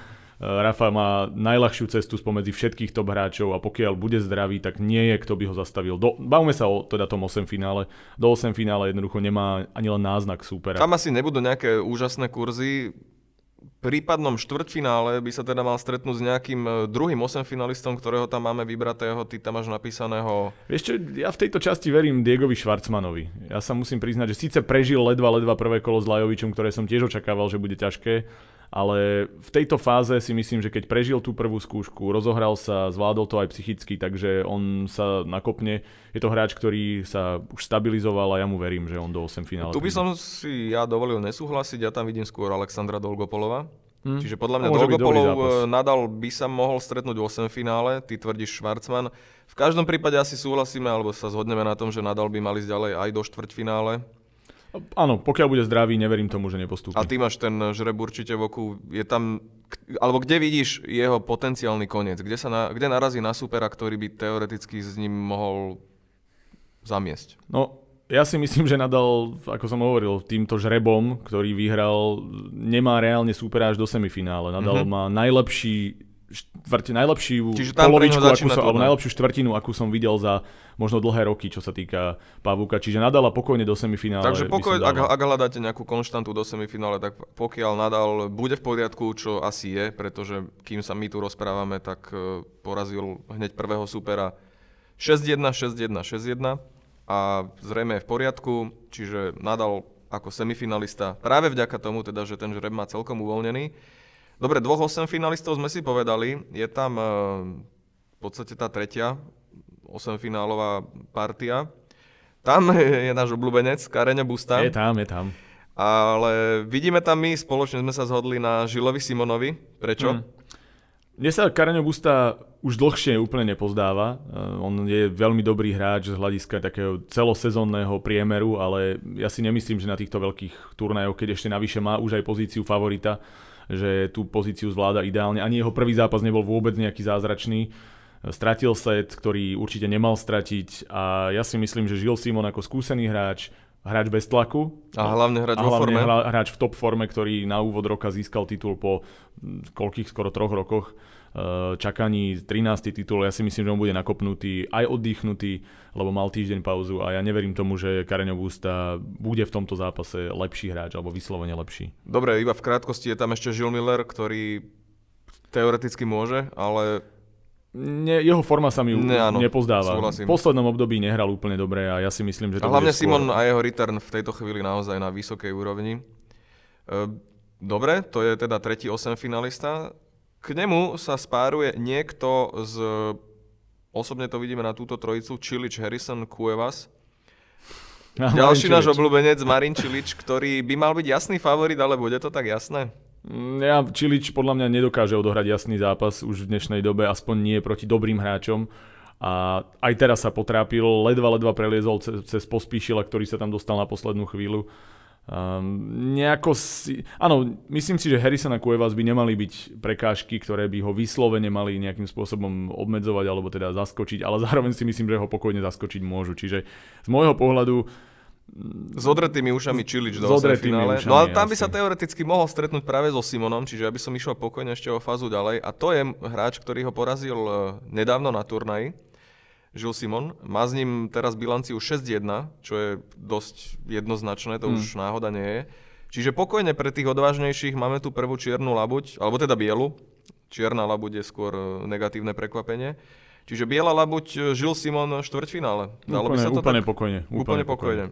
Rafa má najľahšiu cestu spomedzi všetkých top hráčov a pokiaľ bude zdravý, tak nie je, kto by ho zastavil. Do, bavme sa o teda tom 8 finále. Do 8 finále jednoducho nemá ani len náznak súpera. Tam asi nebudú nejaké úžasné kurzy prípadnom štvrťfinále by sa teda mal stretnúť s nejakým e, druhým 8 finalistom, ktorého tam máme vybratého, ty tam máš napísaného... Vieš čo, ja v tejto časti verím Diegovi Švarcmanovi. Ja sa musím priznať, že síce prežil ledva, ledva prvé kolo s Lajovičom, ktoré som tiež očakával, že bude ťažké, ale v tejto fáze si myslím, že keď prežil tú prvú skúšku, rozohral sa, zvládol to aj psychicky, takže on sa nakopne. Je to hráč, ktorý sa už stabilizoval a ja mu verím, že on do 8 finále. Tu by som si ja dovolil nesúhlasiť, ja tam vidím skôr Alexandra Dolgopolova. Hmm. Čiže podľa mňa Dolgopolov eh, nadal by sa mohol stretnúť v 8 finále, ty tvrdíš Schwarzman. V každom prípade asi súhlasíme, alebo sa zhodneme na tom, že nadal by mali ísť ďalej aj do štvrťfinále. Áno, pokiaľ bude zdravý, neverím tomu, že nepostúpi. A ty máš ten žreb určite v oku. Je tam, alebo kde vidíš jeho potenciálny koniec? Kde, sa na, kde narazí na supera, ktorý by teoreticky s ním mohol zamiesť? No, ja si myslím, že Nadal, ako som hovoril, týmto žrebom, ktorý vyhral, nemá reálne supera až do semifinále. Nadal mm-hmm. má najlepší štvrti, najlepšiu polovičku, akú som, alebo najlepšiu štvrtinu, akú som videl za možno dlhé roky, čo sa týka Pavúka. Čiže nadala pokojne do semifinále. Takže pokoj, ak, ak hľadáte nejakú konštantu do semifinále, tak pokiaľ nadal bude v poriadku, čo asi je, pretože kým sa my tu rozprávame, tak e, porazil hneď prvého supera 6-1, 6-1, 6-1 a zrejme je v poriadku, čiže nadal ako semifinalista práve vďaka tomu, teda, že ten žreb má celkom uvoľnený. Dobre, dvoch 8 finalistov sme si povedali. Je tam e, v podstate tá tretia 8 finálová partia. Tam je náš obľúbenec, Kareňo Busta. Je tam, je tam. Ale vidíme tam my, spoločne sme sa zhodli na Žilovi Simonovi. Prečo? Hmm. Mne sa Kareňo Busta už dlhšie úplne nepozdáva. E, on je veľmi dobrý hráč z hľadiska takého celosezónneho priemeru, ale ja si nemyslím, že na týchto veľkých turnajoch, keď ešte navyše má už aj pozíciu favorita, že tú pozíciu zvláda ideálne. Ani jeho prvý zápas nebol vôbec nejaký zázračný. Stratil set, ktorý určite nemal stratiť a ja si myslím, že Žil Simon ako skúsený hráč, hráč bez tlaku. A hlavne hráč a vo hlavne forme. hráč v top forme, ktorý na úvod roka získal titul po koľkých skoro troch rokoch čakaní 13. titul, ja si myslím, že on bude nakopnutý, aj oddychnutý, lebo mal týždeň pauzu a ja neverím tomu, že Kareňo Busta bude v tomto zápase lepší hráč alebo vyslovene lepší. Dobre, iba v krátkosti je tam ešte Žil Miller, ktorý teoreticky môže, ale Ne, jeho forma sa mi ne, áno, nepozdáva. Súhlasím. V poslednom období nehral úplne dobre a ja si myslím, že to a hlavne skôr... Simon a jeho return v tejto chvíli naozaj na vysokej úrovni. Eh, dobre, to je teda tretí 8 finalista. K nemu sa spáruje niekto z, osobne to vidíme na túto trojicu, Čilič, Harrison, Kuevas. No, Ďalší náš obľúbenec, Marin Čilič, ktorý by mal byť jasný favorit, ale bude to tak jasné? Mm, ja, Čilič podľa mňa nedokáže odohrať jasný zápas už v dnešnej dobe, aspoň nie proti dobrým hráčom. A aj teraz sa potrápil, ledva, ledva preliezol cez, cez pospíšila, ktorý sa tam dostal na poslednú chvíľu. Um, nejako si... Áno, myslím si, že Harrison a Cuevas by nemali byť prekážky, ktoré by ho vyslovene mali nejakým spôsobom obmedzovať alebo teda zaskočiť, ale zároveň si myslím, že ho pokojne zaskočiť môžu. Čiže z môjho pohľadu s odretými ušami Čilič do finále. Ušami, no ale tam by sa teoreticky mohol stretnúť práve so Simonom, čiže aby som išiel pokojne ešte o fázu ďalej. A to je hráč, ktorý ho porazil eh, nedávno na turnaji. Žil Simon. Má s ním teraz bilanciu 6-1, čo je dosť jednoznačné, to mm. už náhoda nie je. Čiže pokojne pre tých odvážnejších máme tu prvú čiernu labuť, alebo teda bielu. Čierna labuť je skôr e, negatívne prekvapenie. Čiže biela labuť e, Žil Simon štvrťfinále. Dalo úplne, by sa to úplne tak? pokojne. Úplne, úplne pokojne.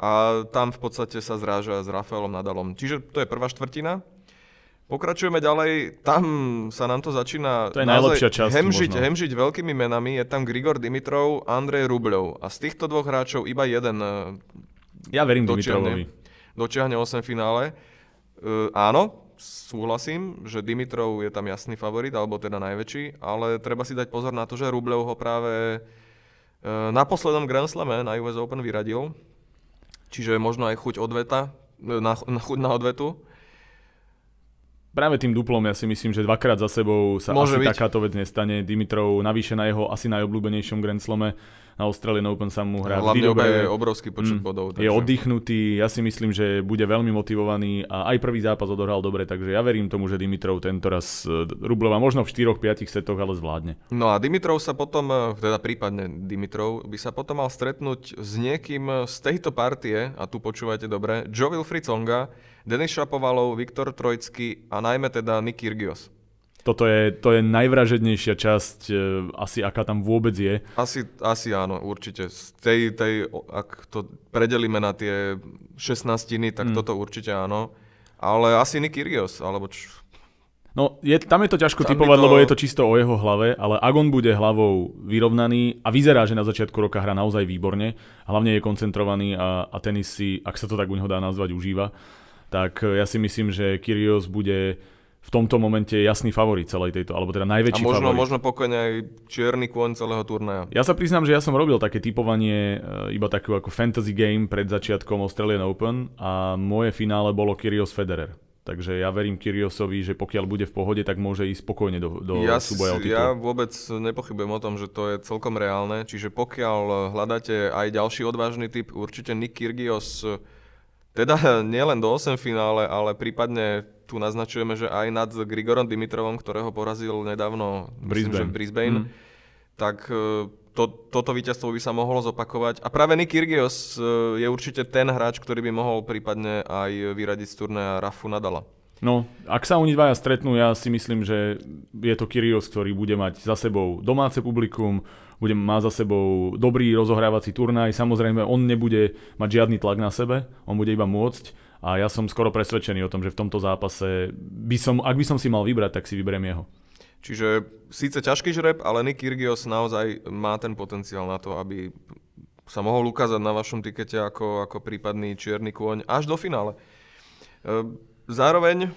A tam v podstate sa zráža s Rafaelom Nadalom. Čiže to je prvá štvrtina. Pokračujeme ďalej, tam sa nám to začína to je najlepšia časť hemžiť, hemžiť veľkými menami. Je tam Grigor Dimitrov, Andrej Rubľov a z týchto dvoch hráčov iba jeden Ja verím Dimitrovovi. dočiahne 8 finále. Uh, áno, súhlasím, že Dimitrov je tam jasný favorit, alebo teda najväčší, ale treba si dať pozor na to, že Rublev ho práve uh, na poslednom Grand Slame na US Open vyradil. Čiže možno aj chuť odveta, na, na chuť na odvetu práve tým duplom ja si myslím, že dvakrát za sebou sa Môže asi byť. takáto vec nestane. Dimitrov navyše na jeho asi najobľúbenejšom Grand Slame na Australian Open sa mu hrá Hlavne je obrovský počet mm, bodov. Takže... Je oddychnutý, ja si myslím, že bude veľmi motivovaný a aj prvý zápas odohral dobre, takže ja verím tomu, že Dimitrov tento raz e, Rublova možno v 4-5 setoch, ale zvládne. No a Dimitrov sa potom, e, teda prípadne Dimitrov, by sa potom mal stretnúť s niekým z tejto partie, a tu počúvate dobre, Joe Wilfried Songa, Denis Šapovalov, Viktor Trojcký a najmä teda Nick Kyrgios. Toto je, to je najvražednejšia časť, e, asi aká tam vôbec je. Asi, asi áno, určite. Z tej, tej, ak to predelíme na tie 16, tak mm. toto určite áno. Ale asi Nick Kyrgios, alebo č... No, je, tam je to ťažko tam typovať, to... lebo je to čisto o jeho hlave, ale ak on bude hlavou vyrovnaný a vyzerá, že na začiatku roka hrá naozaj výborne, hlavne je koncentrovaný a, a tenis si, ak sa to tak u neho dá nazvať, užíva, tak ja si myslím, že Kyrgios bude v tomto momente jasný favorit celej tejto, alebo teda najväčší A možno, favorit. možno pokojne aj čierny kôň celého turnaja. Ja sa priznám, že ja som robil také typovanie, e, iba takú ako fantasy game pred začiatkom Australian Open a moje finále bolo Kyrgios Federer. Takže ja verím Kyriosovi, že pokiaľ bude v pohode, tak môže ísť spokojne do, do ja, súboja o titul. Ja vôbec nepochybujem o tom, že to je celkom reálne. Čiže pokiaľ hľadáte aj ďalší odvážny typ, určite Nick Kyrgios teda nielen do 8 finále, ale prípadne tu naznačujeme, že aj nad Grigorom Dimitrovom, ktorého porazil nedávno Brisbane, myslím, že Brisbane mm. tak e, to, toto víťazstvo by sa mohlo zopakovať. A práve Nick Kyrgios e, je určite ten hráč, ktorý by mohol prípadne aj vyradiť z turnaja Rafu Nadala. No, ak sa oni dvaja stretnú, ja si myslím, že je to Kyrgios, ktorý bude mať za sebou domáce publikum, bude, má za sebou dobrý rozohrávací turnaj. Samozrejme, on nebude mať žiadny tlak na sebe, on bude iba môcť. A ja som skoro presvedčený o tom, že v tomto zápase, by som, ak by som si mal vybrať, tak si vyberiem jeho. Čiže síce ťažký žreb, ale Nick Kyrgios naozaj má ten potenciál na to, aby sa mohol ukázať na vašom tikete ako, ako prípadný čierny kôň až do finále. Ehm, zároveň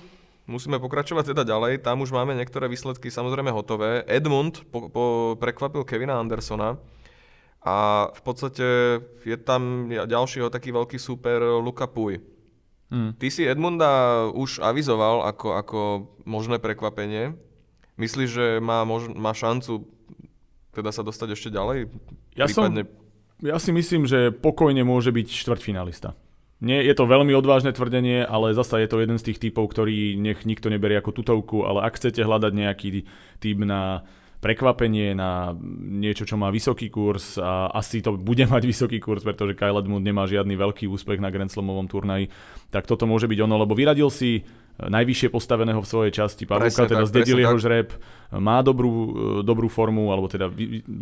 musíme pokračovať teda ďalej. Tam už máme niektoré výsledky samozrejme hotové. Edmund po, po, prekvapil Kevina Andersona a v podstate je tam ďalšieho taký veľký super Luka Puj. Hmm. Ty si Edmunda už avizoval ako, ako možné prekvapenie. Myslíš, že má, mož, má šancu teda sa dostať ešte ďalej? Ja, Prípadne... som, ja si myslím, že pokojne môže byť štvrťfinalista. Nie, je to veľmi odvážne tvrdenie, ale zasa je to jeden z tých typov, ktorý nech nikto neberie ako tutovku, ale ak chcete hľadať nejaký typ na prekvapenie, na niečo, čo má vysoký kurz a asi to bude mať vysoký kurz, pretože Kyle Edmund nemá žiadny veľký úspech na Grand Slamovom turnaji, tak toto môže byť ono, lebo vyradil si najvyššie postaveného v svojej časti. Pavlovka teda zdedil jeho žreb, má dobrú, dobrú formu, alebo teda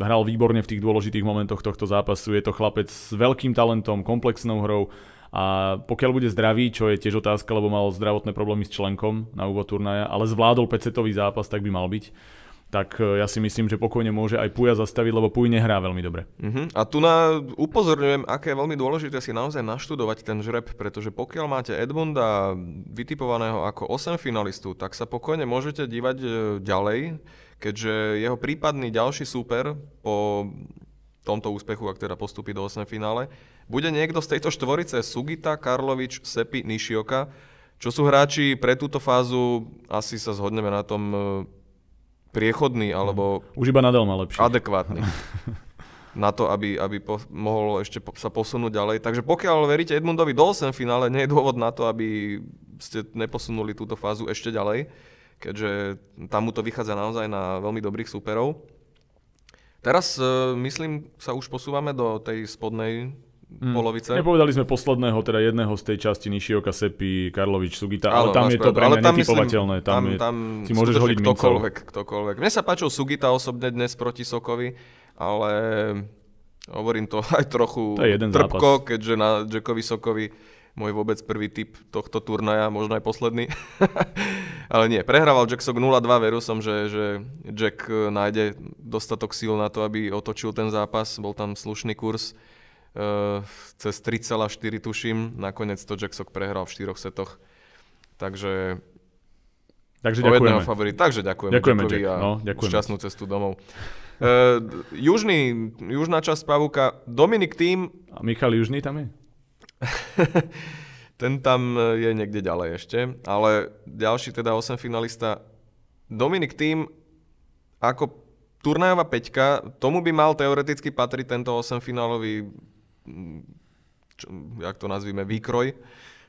hral výborne v tých dôležitých momentoch tohto zápasu. Je to chlapec s veľkým talentom, komplexnou hrou a pokiaľ bude zdravý, čo je tiež otázka, lebo mal zdravotné problémy s členkom na úvod turnaja, ale zvládol 5 zápas, tak by mal byť tak e, ja si myslím, že pokojne môže aj Puja zastaviť, lebo Puj nehrá veľmi dobre. Uh-huh. A tu na, upozorňujem, aké je veľmi dôležité si naozaj naštudovať ten žreb, pretože pokiaľ máte Edmunda vytipovaného ako 8 finalistu, tak sa pokojne môžete dívať e, ďalej, keďže jeho prípadný ďalší súper po tomto úspechu, ak teda postupí do 8 finále, bude niekto z tejto štvorice Sugita, Karlovič, Sepi, Nishioka, čo sú hráči pre túto fázu, asi sa zhodneme na tom, e, priechodný alebo... Už iba nadal má lepší. Adekvátny. na to, aby, aby po, mohol ešte po, sa posunúť ďalej. Takže pokiaľ veríte Edmundovi do 8 finále, nie je dôvod na to, aby ste neposunuli túto fázu ešte ďalej, keďže tam mu to vychádza naozaj na veľmi dobrých súperov. Teraz, e, myslím, sa už posúvame do tej spodnej mm. polovice. Nepovedali sme posledného, teda jedného z tej časti Nishioka, Sepi, Karlovič, Sugita, ale tam je to pre mňa netypovateľné. Tam, tam, je, tam si môžeš hodiť ktokoľvek, ktokoľvek. Mne sa páčil Sugita osobne dnes proti Sokovi, ale hovorím to aj trochu to je jeden trpko, zápas. keďže na Jackovi Sokovi môj vôbec prvý typ tohto turnaja, možno aj posledný. Ale nie, prehrával Jack Sok 0-2, veril som, že, že Jack nájde dostatok síl na to, aby otočil ten zápas, bol tam slušný kurz. Cez 3,4 tuším. Nakoniec to Jacksok prehral v 4 setoch. Takže Takže ďakujeme. Favorit. Takže ďakujem. Ďakujeme, Jack. A no, ďakujeme. Šťastnú cestu domov. Uh, južný, južná časť Pavúka, Dominik Tým. A Michal Južný tam je? Ten tam je niekde ďalej ešte, ale ďalší teda 8 finalista Dominik Tým ako turnajová peťka, tomu by mal teoreticky patriť tento 8 finálový čo, jak to nazvime, výkroj.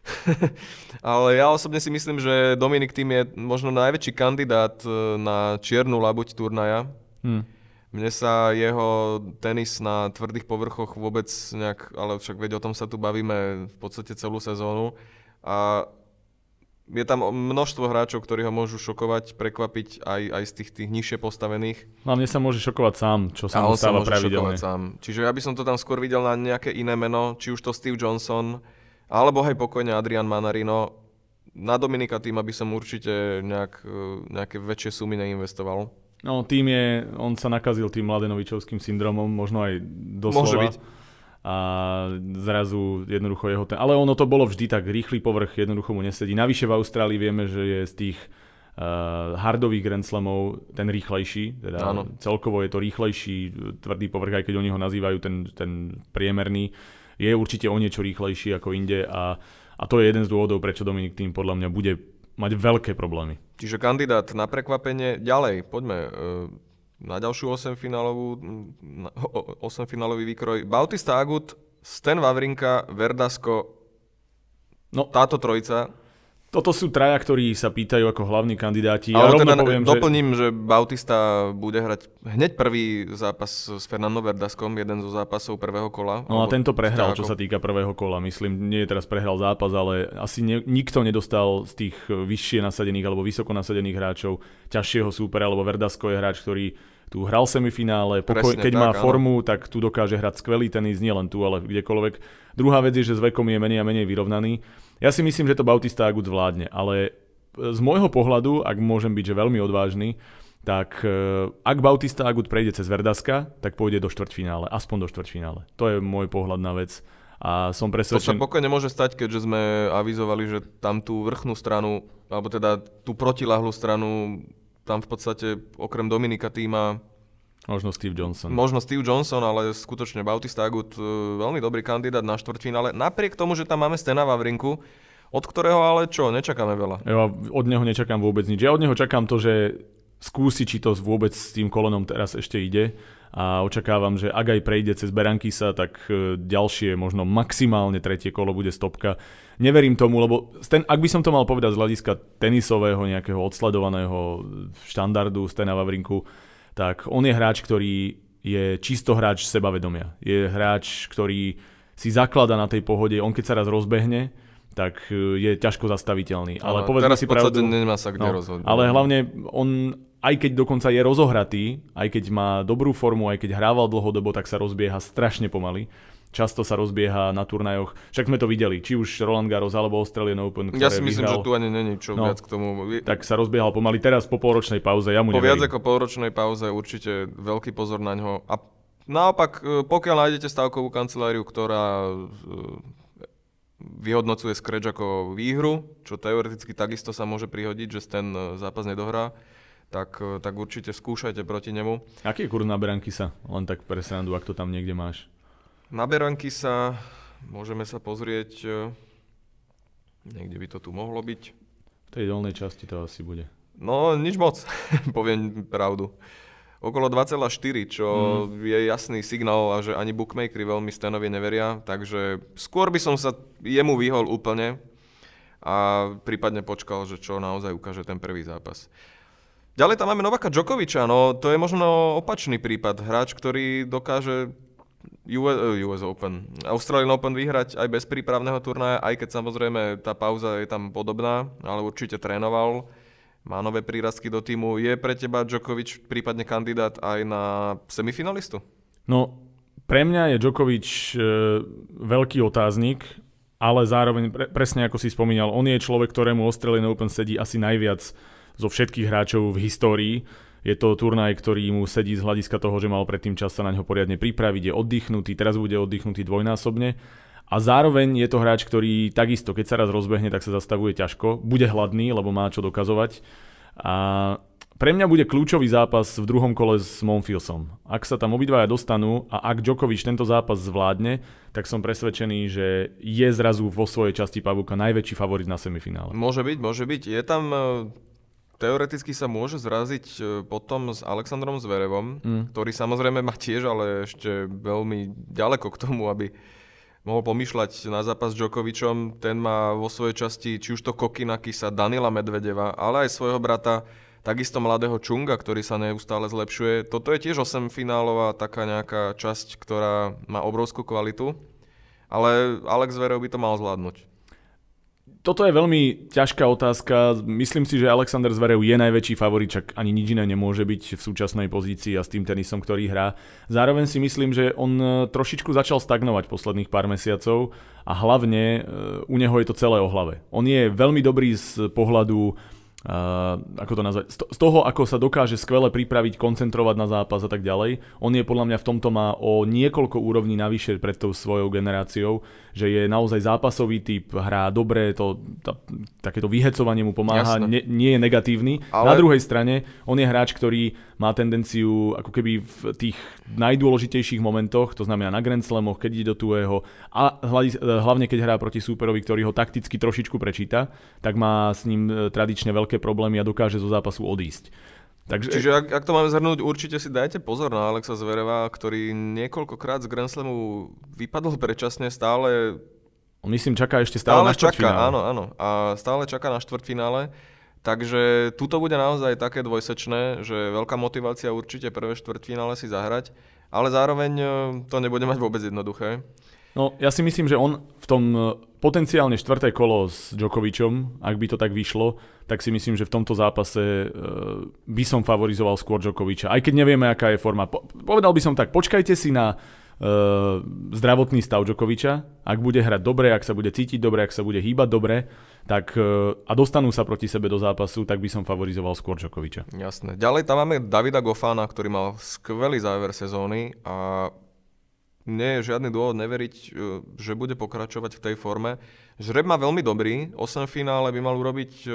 Ale ja osobne si myslím, že Dominik Tým je možno najväčší kandidát e, na čiernu labuť turnaja. Hmm. Mne sa jeho tenis na tvrdých povrchoch vôbec nejak, ale však veď o tom sa tu bavíme v podstate celú sezónu. A je tam množstvo hráčov, ktorí ho môžu šokovať, prekvapiť aj, aj z tých, tých nižšie postavených. No mne sa môže šokovať sám, čo sa mu stáva pravidelne. Sám. Čiže ja by som to tam skôr videl na nejaké iné meno, či už to Steve Johnson, alebo aj pokojne Adrian Manarino. Na Dominika týma by som určite nejak, e, nejaké väčšie sumy neinvestoval. No tým je, on sa nakazil tým Mladenovičovským syndromom, možno aj doslova. Môže byť. A zrazu jednoducho jeho ten... Ale ono to bolo vždy tak, rýchly povrch jednoducho mu nesedí. Navyše v Austrálii vieme, že je z tých uh, hardových Grand Slamov ten rýchlejší. Teda Áno. celkovo je to rýchlejší tvrdý povrch, aj keď oni ho nazývajú ten, ten priemerný je určite o niečo rýchlejší ako inde a, a to je jeden z dôvodov, prečo Dominik Tým podľa mňa bude mať veľké problémy. Čiže kandidát na prekvapenie. Ďalej, poďme e, na ďalšiu 8 finálovú, 8 finálový výkroj. Bautista Agut, Sten Vavrinka, Verdasko, no, táto trojica toto sú traja, ktorí sa pýtajú ako hlavní kandidáti. Ale ja teda poviem, doplním, že... že Bautista bude hrať hneď prvý zápas s Fernando Verdaskom, jeden zo zápasov prvého kola. No a tento prehral, čo sa týka prvého kola. Myslím, nie je teraz prehral zápas, ale asi ne, nikto nedostal z tých vyššie nasadených alebo vysoko nasadených hráčov ťažšieho súpera, lebo Verdasko je hráč, ktorý tu hral semifinále, pokoj, keď tak, má áno. formu, tak tu dokáže hrať skvelý tenis, nielen tu, ale kdekoľvek. Druhá vec je, že s vekom je menej a menej vyrovnaný. Ja si myslím, že to Bautista Agut zvládne, ale z môjho pohľadu, ak môžem byť že veľmi odvážny, tak e, ak Bautista Agut prejde cez Verdaska, tak pôjde do štvrťfinále, aspoň do štvrťfinále. To je môj pohľad na vec. A som presvedčený... To sa pokojne môže stať, keďže sme avizovali, že tam tú vrchnú stranu, alebo teda tú protilahlú stranu, tam v podstate okrem Dominika týma Možno Steve Johnson. Možno Steve Johnson, ale skutočne Bautista Agut e, veľmi dobrý kandidát na štvrťfinále. Napriek tomu, že tam máme Stena Vavrinku, od ktorého ale čo, nečakáme veľa. Ja od neho nečakám vôbec nič. Ja od neho čakám to, že skúsi, či to vôbec s tým kolonom teraz ešte ide a očakávam, že ak aj prejde cez Berankisa, tak e, ďalšie, možno maximálne tretie kolo bude stopka. Neverím tomu, lebo ten, ak by som to mal povedať z hľadiska tenisového, nejakého odsledovaného štandardu Stena Vavrinku, tak on je hráč, ktorý je čisto hráč sebavedomia. Je hráč, ktorý si zaklada na tej pohode, on keď sa raz rozbehne, tak e, je ťažko zastaviteľný. Ale, ale povedzme si pravdu, nemá sa kde no, rozhodnúť. Ale hlavne on, aj keď dokonca je rozohratý, aj keď má dobrú formu, aj keď hrával dlhodobo, tak sa rozbieha strašne pomaly často sa rozbieha na turnajoch. Však sme to videli, či už Roland Garros alebo Australian Open, Ja si myslím, vyhral, že tu ani není čo no, viac k tomu. Tak sa rozbiehal pomaly teraz po polročnej pauze, ja mu Po viac ako polročnej pauze určite veľký pozor na ňo. A naopak, e, pokiaľ nájdete stavkovú kanceláriu, ktorá e, vyhodnocuje Scratch ako výhru, čo teoreticky takisto sa môže prihodiť, že ten e, zápas nedohrá, tak, tak určite skúšajte proti nemu. Aký je kurz na Beranky sa? Len tak pre srandu, ak to tam niekde máš. Na Beranky sa môžeme sa pozrieť, e, niekde by to tu mohlo byť. V tej dolnej časti to asi bude. No, nič moc, poviem pravdu. Okolo 2,4, čo mm. je jasný signál, a že ani bookmakery veľmi Stanovi neveria, takže skôr by som sa jemu vyhol úplne a prípadne počkal, že čo naozaj ukáže ten prvý zápas. Ďalej tam máme Novaka Djokoviča, no to je možno opačný prípad. Hráč, ktorý dokáže US, eh, US Open. Australian Open vyhrať aj bez prípravného turnaja, aj keď samozrejme tá pauza je tam podobná, ale určite trénoval. Má nové prírastky do týmu. Je pre teba Djokovic prípadne kandidát aj na semifinalistu? No, pre mňa je Djokovic e, veľký otáznik, ale zároveň, pre, presne ako si spomínal, on je človek, ktorému Australian Open sedí asi najviac zo všetkých hráčov v histórii Je to turnaj, ktorý mu sedí z hľadiska toho, že mal predtým čas sa na ňo poriadne pripraviť, je oddychnutý, teraz bude oddychnutý dvojnásobne. A zároveň je to hráč, ktorý takisto, keď sa raz rozbehne, tak sa zastavuje ťažko. Bude hladný, lebo má čo dokazovať. A pre mňa bude kľúčový zápas v druhom kole s Monfilsom. Ak sa tam obidvaja dostanú a ak Djokovic tento zápas zvládne, tak som presvedčený, že je zrazu vo svojej časti Pavuka najväčší favorit na semifinále. Môže byť, môže byť. Je tam e, teoreticky sa môže zraziť e, potom s Alexandrom Zverevom, mm. ktorý samozrejme má tiež ale ešte veľmi ďaleko k tomu, aby mohol pomýšľať na zápas s Djokovicom. Ten má vo svojej časti či už to Kokinakisa, Danila Medvedeva, ale aj svojho brata Takisto mladého Čunga, ktorý sa neustále zlepšuje. Toto je tiež 8 finálová taká nejaká časť, ktorá má obrovskú kvalitu, ale Alex Zverev by to mal zvládnuť. Toto je veľmi ťažká otázka. Myslím si, že Alexander Zverev je najväčší favorit, čak ani nič iné nemôže byť v súčasnej pozícii a s tým tenisom, ktorý hrá. Zároveň si myslím, že on e, trošičku začal stagnovať posledných pár mesiacov a hlavne e, u neho je to celé o hlave. On je veľmi dobrý z pohľadu Uh, ako to nazvať, z toho, ako sa dokáže skvele pripraviť, koncentrovať na zápas a tak ďalej. On je podľa mňa v tomto má o niekoľko úrovní navyše pred tou svojou generáciou, že je naozaj zápasový typ, hrá dobre, to, tá, takéto vyhecovanie mu pomáha, ne, nie je negatívny. Ale... Na druhej strane, on je hráč, ktorý má tendenciu ako keby v tých najdôležitejších momentoch, to znamená na Grand Slamoch, keď ide do tuého a hlavne keď hrá proti súperovi, ktorý ho takticky trošičku prečíta, tak má s ním e, tradične veľké problémy a dokáže zo zápasu odísť. Takže... Čiže ak, ak to máme zhrnúť, určite si dajte pozor na Alexa Zvereva, ktorý niekoľkokrát z Grand Slamu vypadol predčasne, stále... On myslím čaká ešte stále, stále na čaká, áno, áno. A stále čaká na štvrtfinále. Takže tuto bude naozaj také dvojsečné, že veľká motivácia určite prvé štvrtfinále si zahrať, ale zároveň e, to nebude mať vôbec jednoduché. No, ja si myslím, že on v tom e, potenciálne štvrté kolo s Djokovičom, ak by to tak vyšlo, tak si myslím, že v tomto zápase e, by som favorizoval skôr Djokoviča. Aj keď nevieme, aká je forma. Po, povedal by som tak, počkajte si na uh, zdravotný stav Djokoviča. Ak bude hrať dobre, ak sa bude cítiť dobre, ak sa bude hýbať dobre, tak, a dostanú sa proti sebe do zápasu, tak by som favorizoval skôr Djokoviča. Jasné. Ďalej tam máme Davida Gofána, ktorý mal skvelý záver sezóny a nie je žiadny dôvod neveriť, e, že bude pokračovať v tej forme. Žreb má veľmi dobrý, 8 finále by mal urobiť e,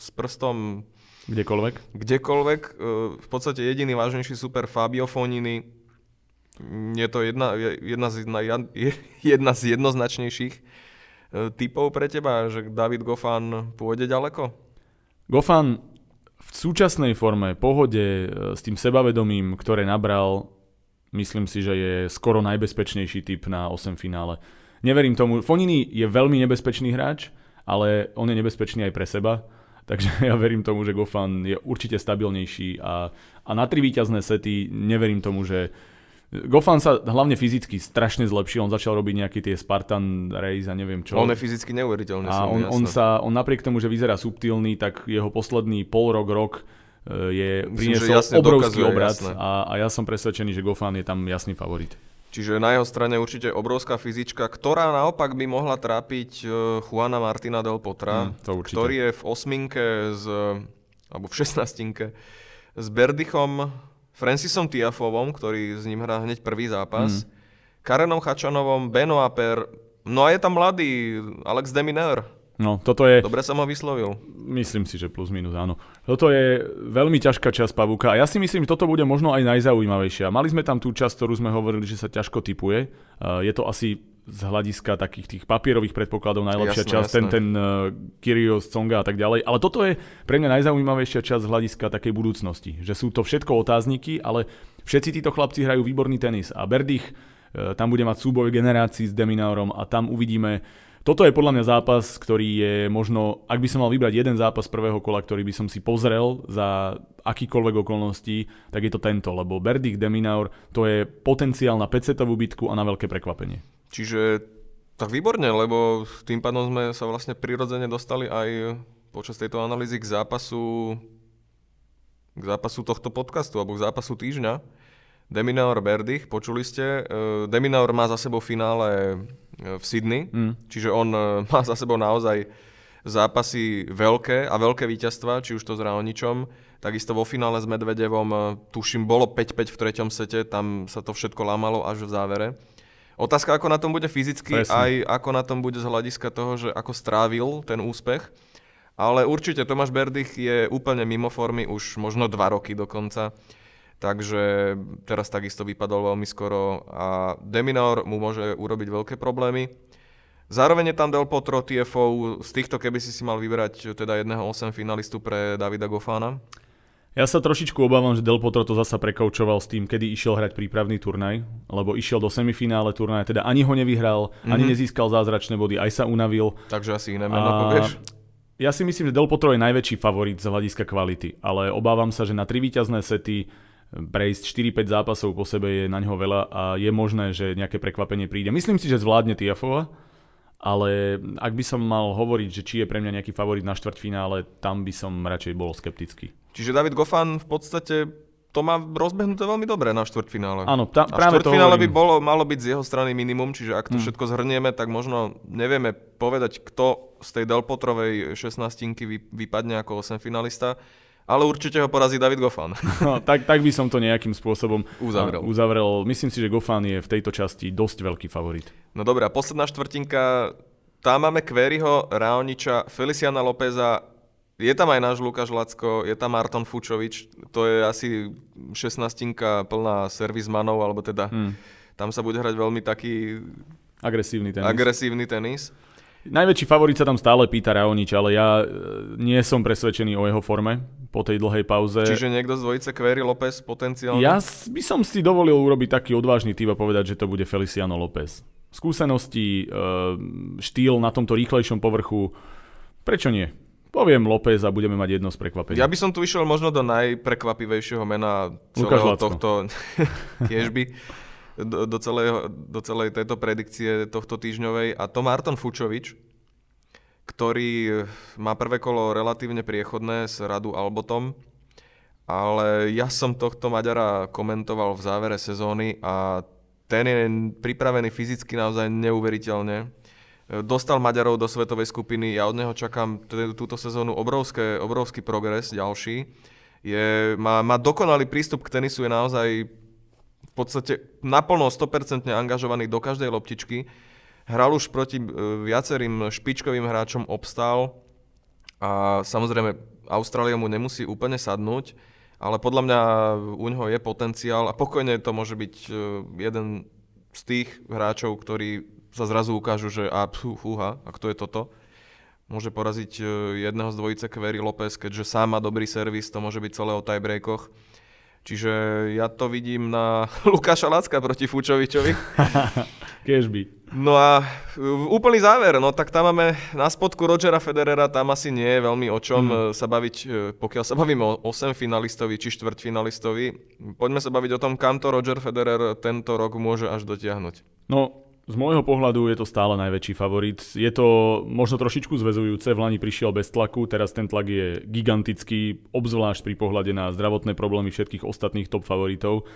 s prstom kdekoľvek. Kdekoľvek. E, v podstate jediný vážnejší super Fabio Fonini. Je to jedna, jedna, z, jedna, jedna z jednoznačnejších typov pre teba, že David Gofan pôjde ďaleko? Gofan v súčasnej forme, pohode, s tým sebavedomím, ktoré nabral, Myslím si, že je skoro najbezpečnejší typ na 8 finále. Neverím tomu. Fonini je veľmi nebezpečný hráč, ale on je nebezpečný aj pre seba. Takže ja verím tomu, že Gofan je určite stabilnejší a, a na tri víťazné sety neverím tomu, že Gofan sa hlavne fyzicky strašne zlepšil, on začal robiť nejaké tie Spartan Race a neviem čo. On je fyzicky neuveriteľný. A on, on, sa, on napriek tomu, že vyzerá subtilný, tak jeho posledný pol rok, rok je, priniesol obrovský obrad a, a ja som presvedčený, že Gofan je tam jasný favorit. Čiže na jeho strane určite obrovská fyzička, ktorá naopak by mohla trápiť e, Juana Martina del Potra, mm, ktorý je v osminke z, alebo v šestnastinke s Berdychom, Francisom Tiafovom, ktorý s ním hrá hneď prvý zápas, mm. Karenom Chačanovom, Beno Aper, no a je tam mladý Alex Demineur, No, toto je... Dobre som ho vyslovil. Myslím si, že plus minus áno. Toto je veľmi ťažká časť pavúka a ja si myslím, že toto bude možno aj najzaujímavejšia. Mali sme tam tú časť, ktorú sme hovorili, že sa ťažko typuje. Je to asi z hľadiska takých tých papierových predpokladov najlepšia jasné, časť, jasné. ten, ten uh, Kyrgios, Tsonga a tak ďalej. Ale toto je pre mňa najzaujímavejšia časť z hľadiska takej budúcnosti. Že sú to všetko otázniky, ale všetci títo chlapci hrajú výborný tenis a Berdych uh, tam bude mať súboj generácií s Deminaurom a tam uvidíme toto je podľa mňa zápas, ktorý je možno, ak by som mal vybrať jeden zápas prvého kola, ktorý by som si pozrel za akýkoľvek okolností, tak je to tento, lebo Berdik Deminaur to je potenciál na 5 bitku a na veľké prekvapenie. Čiže tak výborne, lebo tým pádom sme sa vlastne prirodzene dostali aj počas tejto analýzy k zápasu k zápasu tohto podcastu alebo k zápasu týždňa. Deminaur Berdych, počuli ste. E, Deminaur má za sebou finále e, v Sydney, mm. čiže on e, má za sebou naozaj zápasy veľké a veľké víťazstva, či už to s Raoničom. Takisto vo finále s Medvedevom, tuším, bolo 5-5 v treťom sete, tam sa to všetko lámalo až v závere. Otázka, ako na tom bude fyzicky, Presne. aj ako na tom bude z hľadiska toho, že ako strávil ten úspech. Ale určite Tomáš Berdych je úplne mimo formy už možno dva roky dokonca. Takže teraz takisto vypadol veľmi skoro a Deminor mu môže urobiť veľké problémy. Zároveň je tam Del Potro, TFO, z týchto keby si si mal vybrať teda jedného 8 finalistu pre Davida Gofána? Ja sa trošičku obávam, že Del Potro to zasa prekoučoval s tým, kedy išiel hrať prípravný turnaj, lebo išiel do semifinále turnaja, teda ani ho nevyhral, mm-hmm. ani mhm. nezískal zázračné body, aj sa unavil. Takže asi iné meno povieš? Ja si myslím, že Del Potro je najväčší favorit z hľadiska kvality, ale obávam sa, že na tri víťazné sety prejsť 4-5 zápasov po sebe je na ňo veľa a je možné, že nejaké prekvapenie príde. Myslím si, že zvládne Tiafova, ale ak by som mal hovoriť, že či je pre mňa nejaký favorit na štvrťfinále, tam by som radšej bol skeptický. Čiže David Goffan v podstate to má rozbehnuté veľmi dobre na štvrťfinále. Áno, tá, a práve štvrťfinále by bolo, malo byť z jeho strany minimum, čiže ak to hmm. všetko zhrnieme, tak možno nevieme povedať, kto z tej Delpotrovej 16 vypadne ako 8 finalista ale určite ho porazí David Goffan. No, tak, tak by som to nejakým spôsobom uzavrel. uzavrel. Myslím si, že Goffan je v tejto časti dosť veľký favorit. No dobré, a posledná štvrtinka, tam máme Queryho, Raoniča, Feliciana Lópeza, je tam aj náš Lukáš Lacko, je tam Marton Fučovič, to je asi 16 plná servismanov, alebo teda hmm. tam sa bude hrať veľmi taký agresívny tenis. Agresívny tenis. Najväčší favorit sa tam stále pýta Raonič, ale ja e, nie som presvedčený o jeho forme po tej dlhej pauze. Čiže niekto z dvojice Query López potenciálne? Ja by som si dovolil urobiť taký odvážny typ a povedať, že to bude Feliciano López. Skúsenosti, e, štýl na tomto rýchlejšom povrchu, prečo nie? Poviem López a budeme mať jedno z prekvapení. Ja by som tu išiel možno do najprekvapivejšieho mena celého tohto tiež by do, celej, do celej tejto predikcie tohto týždňovej. A to Marton Fučovič, ktorý má prvé kolo relatívne priechodné s Radu Albotom, ale ja som tohto Maďara komentoval v závere sezóny a ten je pripravený fyzicky naozaj neuveriteľne. Dostal Maďarov do svetovej skupiny, ja od neho čakám t- túto sezónu obrovské, obrovský progres ďalší. Je, má, má dokonalý prístup k tenisu, je naozaj podstate naplno 100% angažovaný do každej loptičky. Hral už proti e, viacerým špičkovým hráčom, obstál a samozrejme Austrália mu nemusí úplne sadnúť, ale podľa mňa u ňoho je potenciál a pokojne to môže byť e, jeden z tých hráčov, ktorí sa zrazu ukážu, že a pú, fúha, a kto je toto? Môže poraziť e, jedného z dvojice Query López, keďže sám má dobrý servis, to môže byť celé o tiebreakoch. Čiže ja to vidím na Lukáša Lacka proti Fučovičovi. Kežby. No a úplný záver, no tak tam máme na spodku Rogera Federera, tam asi nie je veľmi o čom mm. sa baviť, e, pokiaľ sa bavíme o 8 finalistovi či štvrťfinalistovi. Poďme sa baviť o tom, kam to Roger Federer tento rok môže až dotiahnuť. No, z môjho pohľadu je to stále najväčší favorit. Je to možno trošičku zväzujúce, v Lani prišiel bez tlaku, teraz ten tlak je gigantický, obzvlášť pri pohľade na zdravotné problémy všetkých ostatných top favoritov.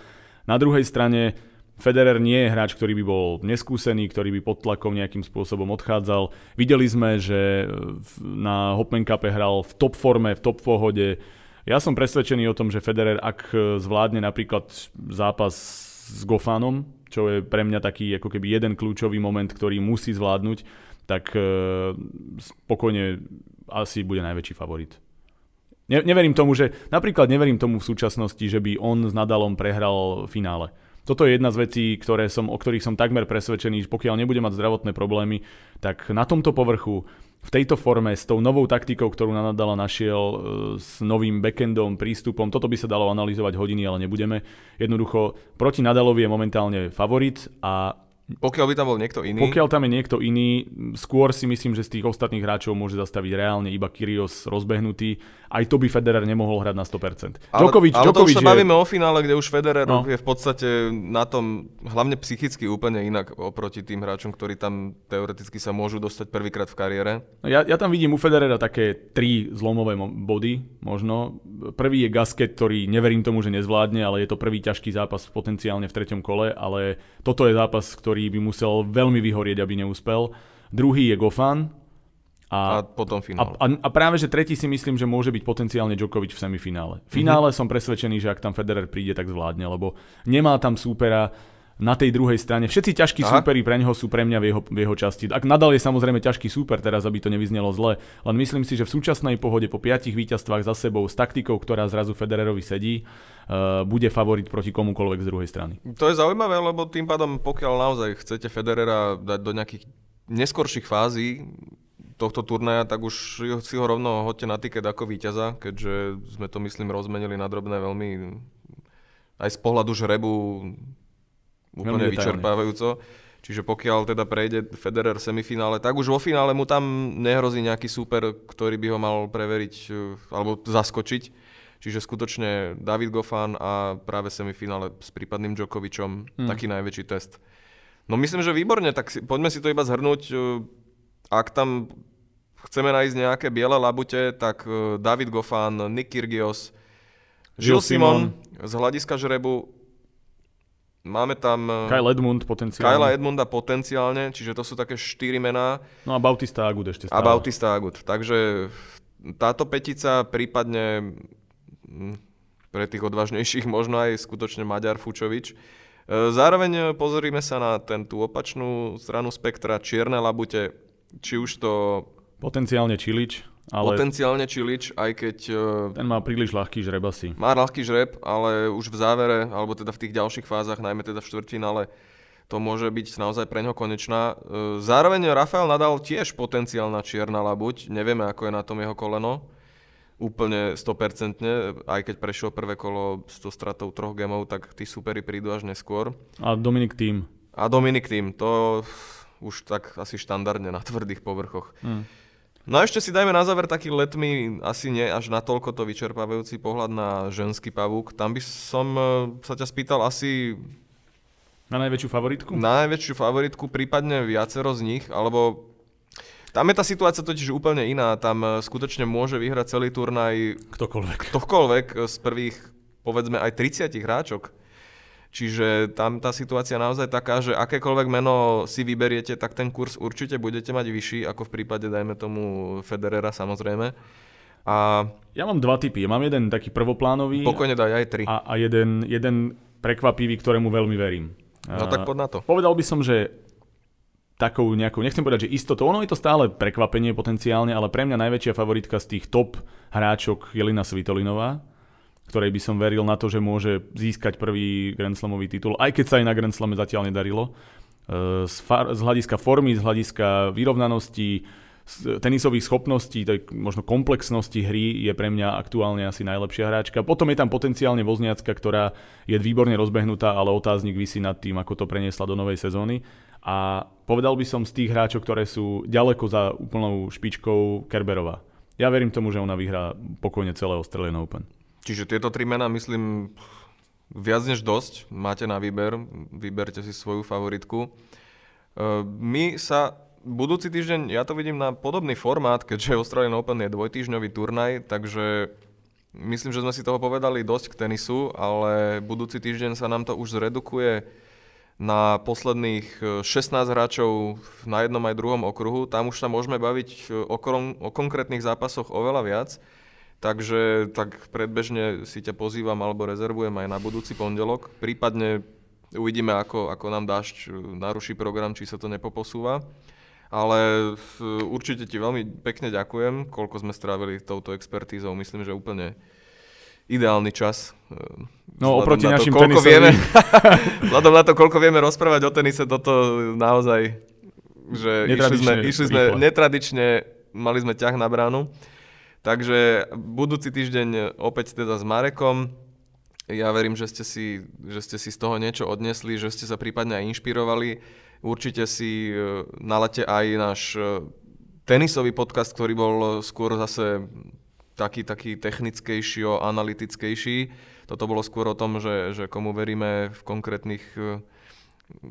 Na druhej strane Federer nie je hráč, ktorý by bol neskúsený, ktorý by pod tlakom nejakým spôsobom odchádzal. Videli sme, že na Hopman Cup hral v top forme, v top pohode. Ja som presvedčený o tom, že Federer, ak zvládne napríklad zápas s Gofanom, čo je pre mňa taký ako keby jeden kľúčový moment, ktorý musí zvládnuť, tak e, spokojne asi bude najväčší favorit. Ne, neverím tomu, že napríklad neverím tomu v súčasnosti, že by on s Nadalom prehral finále. Toto je jedna z vecí, ktoré som, o ktorých som takmer presvedčený, že pokiaľ nebude mať zdravotné problémy, tak na tomto povrchu v tejto forme s tou novou taktikou, ktorú na Nadala našiel, e, s novým backendom, prístupom, toto by sa dalo analyzovať hodiny, ale nebudeme. Jednoducho, proti Nadalovi je momentálne favorit a pokiaľ by tam bol niekto iný? Pokiaľ tam je niekto iný, skôr si myslím, že z tých ostatných hráčov môže zastaviť reálne iba Kyrios rozbehnutý. Aj to by Federer nemohol hrať na 100%. Ale, Djokovic, ale Djokovic to už sa je... bavíme o finále, kde už Federer no. je v podstate na tom, hlavne psychicky úplne inak oproti tým hráčom, ktorí tam teoreticky sa môžu dostať prvýkrát v kariére. No ja, ja tam vidím u Federera také tri zlomové body možno. Prvý je Gasket, ktorý neverím tomu, že nezvládne, ale je to prvý ťažký zápas potenciálne v treťom kole, ale toto je zápas, ktorý by musel veľmi vyhorieť, aby neúspel. Druhý je Gofan A, a potom finále. A, a, a práve, že tretí si myslím, že môže byť potenciálne Djokovic v semifinále. V finále mm-hmm. som presvedčený, že ak tam Federer príde, tak zvládne, lebo nemá tam súpera, na tej druhej strane. Všetci ťažkí Aha. súperi pre neho sú pre mňa v jeho, v jeho časti. Ak nadal je samozrejme ťažký súper, teraz aby to nevyznelo zle, len myslím si, že v súčasnej pohode po piatich víťazstvách za sebou s taktikou, ktorá zrazu Federerovi sedí, uh, bude favorit proti komukoľvek z druhej strany. To je zaujímavé, lebo tým pádom, pokiaľ naozaj chcete Federera dať do nejakých neskorších fází tohto turnaja, tak už si ho rovno hoďte na tiket ako víťaza, keďže sme to myslím rozmenili na drobné veľmi aj z pohľadu žrebu úplne vyčerpávajúco. Čiže pokiaľ teda prejde Federer semifinále, tak už vo finále mu tam nehrozí nejaký súper, ktorý by ho mal preveriť eh, alebo zaskočiť. Čiže skutočne David Goffin a práve semifinále s prípadným Djokovičom hmm. taký najväčší test. No myslím, že výborne, tak si, poďme si to iba zhrnúť. Ak tam chceme nájsť nejaké biele labute, tak eh, David Goffin, Nick Kyrgios, Gilles Simon, Simon z hľadiska žrebu Máme tam... Eh, Kyle Edmund potenciálne. Kyle Edmunda potenciálne, čiže to sú také štyri mená. No a Bautista Agut ešte stále. A Bautista Agut. Takže táto petica prípadne hm, pre tých odvážnejších možno aj skutočne Maďar Fučovič. Eh, zároveň pozrime sa na ten, tú opačnú stranu spektra, čierne labute, či už to... Potenciálne Čilič. Ale Potenciálne Čilič, aj keď... E, ten má príliš ľahký žreb asi. Má ľahký žreb, ale už v závere, alebo teda v tých ďalších fázach, najmä teda v štvrtfinále, to môže byť naozaj pre ňo konečná. E, zároveň Rafael Nadal tiež potenciálna čierna labuť, nevieme ako je na tom jeho koleno, úplne 100%, aj keď prešiel prvé kolo s to stratou troch gemov, tak tí superi prídu až neskôr. A Dominik Tým. A Dominik Tým, to už tak asi štandardne na tvrdých povrchoch. Hmm. No a ešte si dajme na záver taký letmi, asi nie až na toľko to vyčerpávajúci pohľad na ženský pavúk. Tam by som e, sa ťa spýtal asi... Na najväčšiu favoritku? Na najväčšiu favoritku, prípadne viacero z nich, alebo tam je tá situácia totiž úplne iná. Tam e, skutočne môže vyhrať celý turnaj... Ktokoľvek. Ktokoľvek z prvých, povedzme, aj 30 hráčok. Čiže tam tá situácia naozaj taká, že akékoľvek meno si vyberiete, tak ten kurz určite budete mať vyšší, ako v prípade, dajme tomu, Federera samozrejme. A... Ja mám dva typy. Mám jeden taký prvoplánový. Pokojne daj aj tri. A, a jeden, jeden prekvapivý, ktorému veľmi verím. No tak poď na to. Povedal by som, že takou nejakou, nechcem povedať, že istotou, ono je to stále prekvapenie potenciálne, ale pre mňa najväčšia favoritka z tých top hráčok je Lina Svitolinová ktorej by som veril na to, že môže získať prvý Grand Slamový titul, aj keď sa aj na Grand Slame zatiaľ nedarilo. E, z, far, z hľadiska formy, z hľadiska vyrovnanosti, tenisových schopností, tak možno komplexnosti hry je pre mňa aktuálne asi najlepšia hráčka. Potom je tam potenciálne Vozniacka, ktorá je výborne rozbehnutá, ale otáznik vysí nad tým, ako to preniesla do novej sezóny. A povedal by som z tých hráčov, ktoré sú ďaleko za úplnou špičkou Kerberová. Ja verím tomu, že ona vyhrá pokojne celé Australian Open. Čiže tieto tri mená, myslím, viac než dosť. Máte na výber, vyberte si svoju favoritku. E, my sa budúci týždeň, ja to vidím na podobný formát, keďže Australian Open je dvojtýždňový turnaj, takže myslím, že sme si toho povedali dosť k tenisu, ale budúci týždeň sa nám to už zredukuje na posledných 16 hráčov na jednom aj druhom okruhu. Tam už sa môžeme baviť o, o konkrétnych zápasoch oveľa viac. Takže tak predbežne si ťa pozývam alebo rezervujem aj na budúci pondelok. Prípadne uvidíme, ako, ako nám dášť naruší program, či sa to nepoposúva. Ale určite ti veľmi pekne ďakujem, koľko sme strávili touto expertízou. Myslím, že úplne ideálny čas. No oproti to, našim koľko vieme, Vzhľadom na to, koľko vieme rozprávať o tenise, toto naozaj, že išli sme, išli sme netradične, mali sme ťah na bránu. Takže budúci týždeň opäť teda s Marekom. Ja verím, že ste, si, že ste si z toho niečo odnesli, že ste sa prípadne aj inšpirovali. Určite si e, nalete aj náš e, tenisový podcast, ktorý bol skôr zase taký, taký technickejší, analytickejší. Toto bolo skôr o tom, že, že komu veríme v konkrétnych e,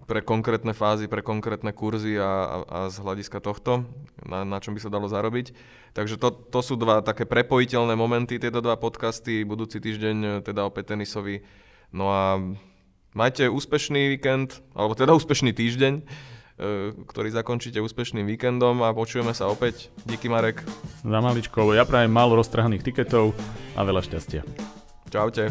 pre konkrétne fázy, pre konkrétne kurzy a, a, a z hľadiska tohto, na, na čom by sa dalo zarobiť. Takže to, to sú dva také prepojiteľné momenty, tieto dva podcasty, budúci týždeň teda opäť tenisový. No a majte úspešný víkend, alebo teda úspešný týždeň. ktorý zakončíte úspešným víkendom a počujeme sa opäť. Díky Marek. Za maličko, ja prajem málo roztrhaných tiketov a veľa šťastia. Čaute.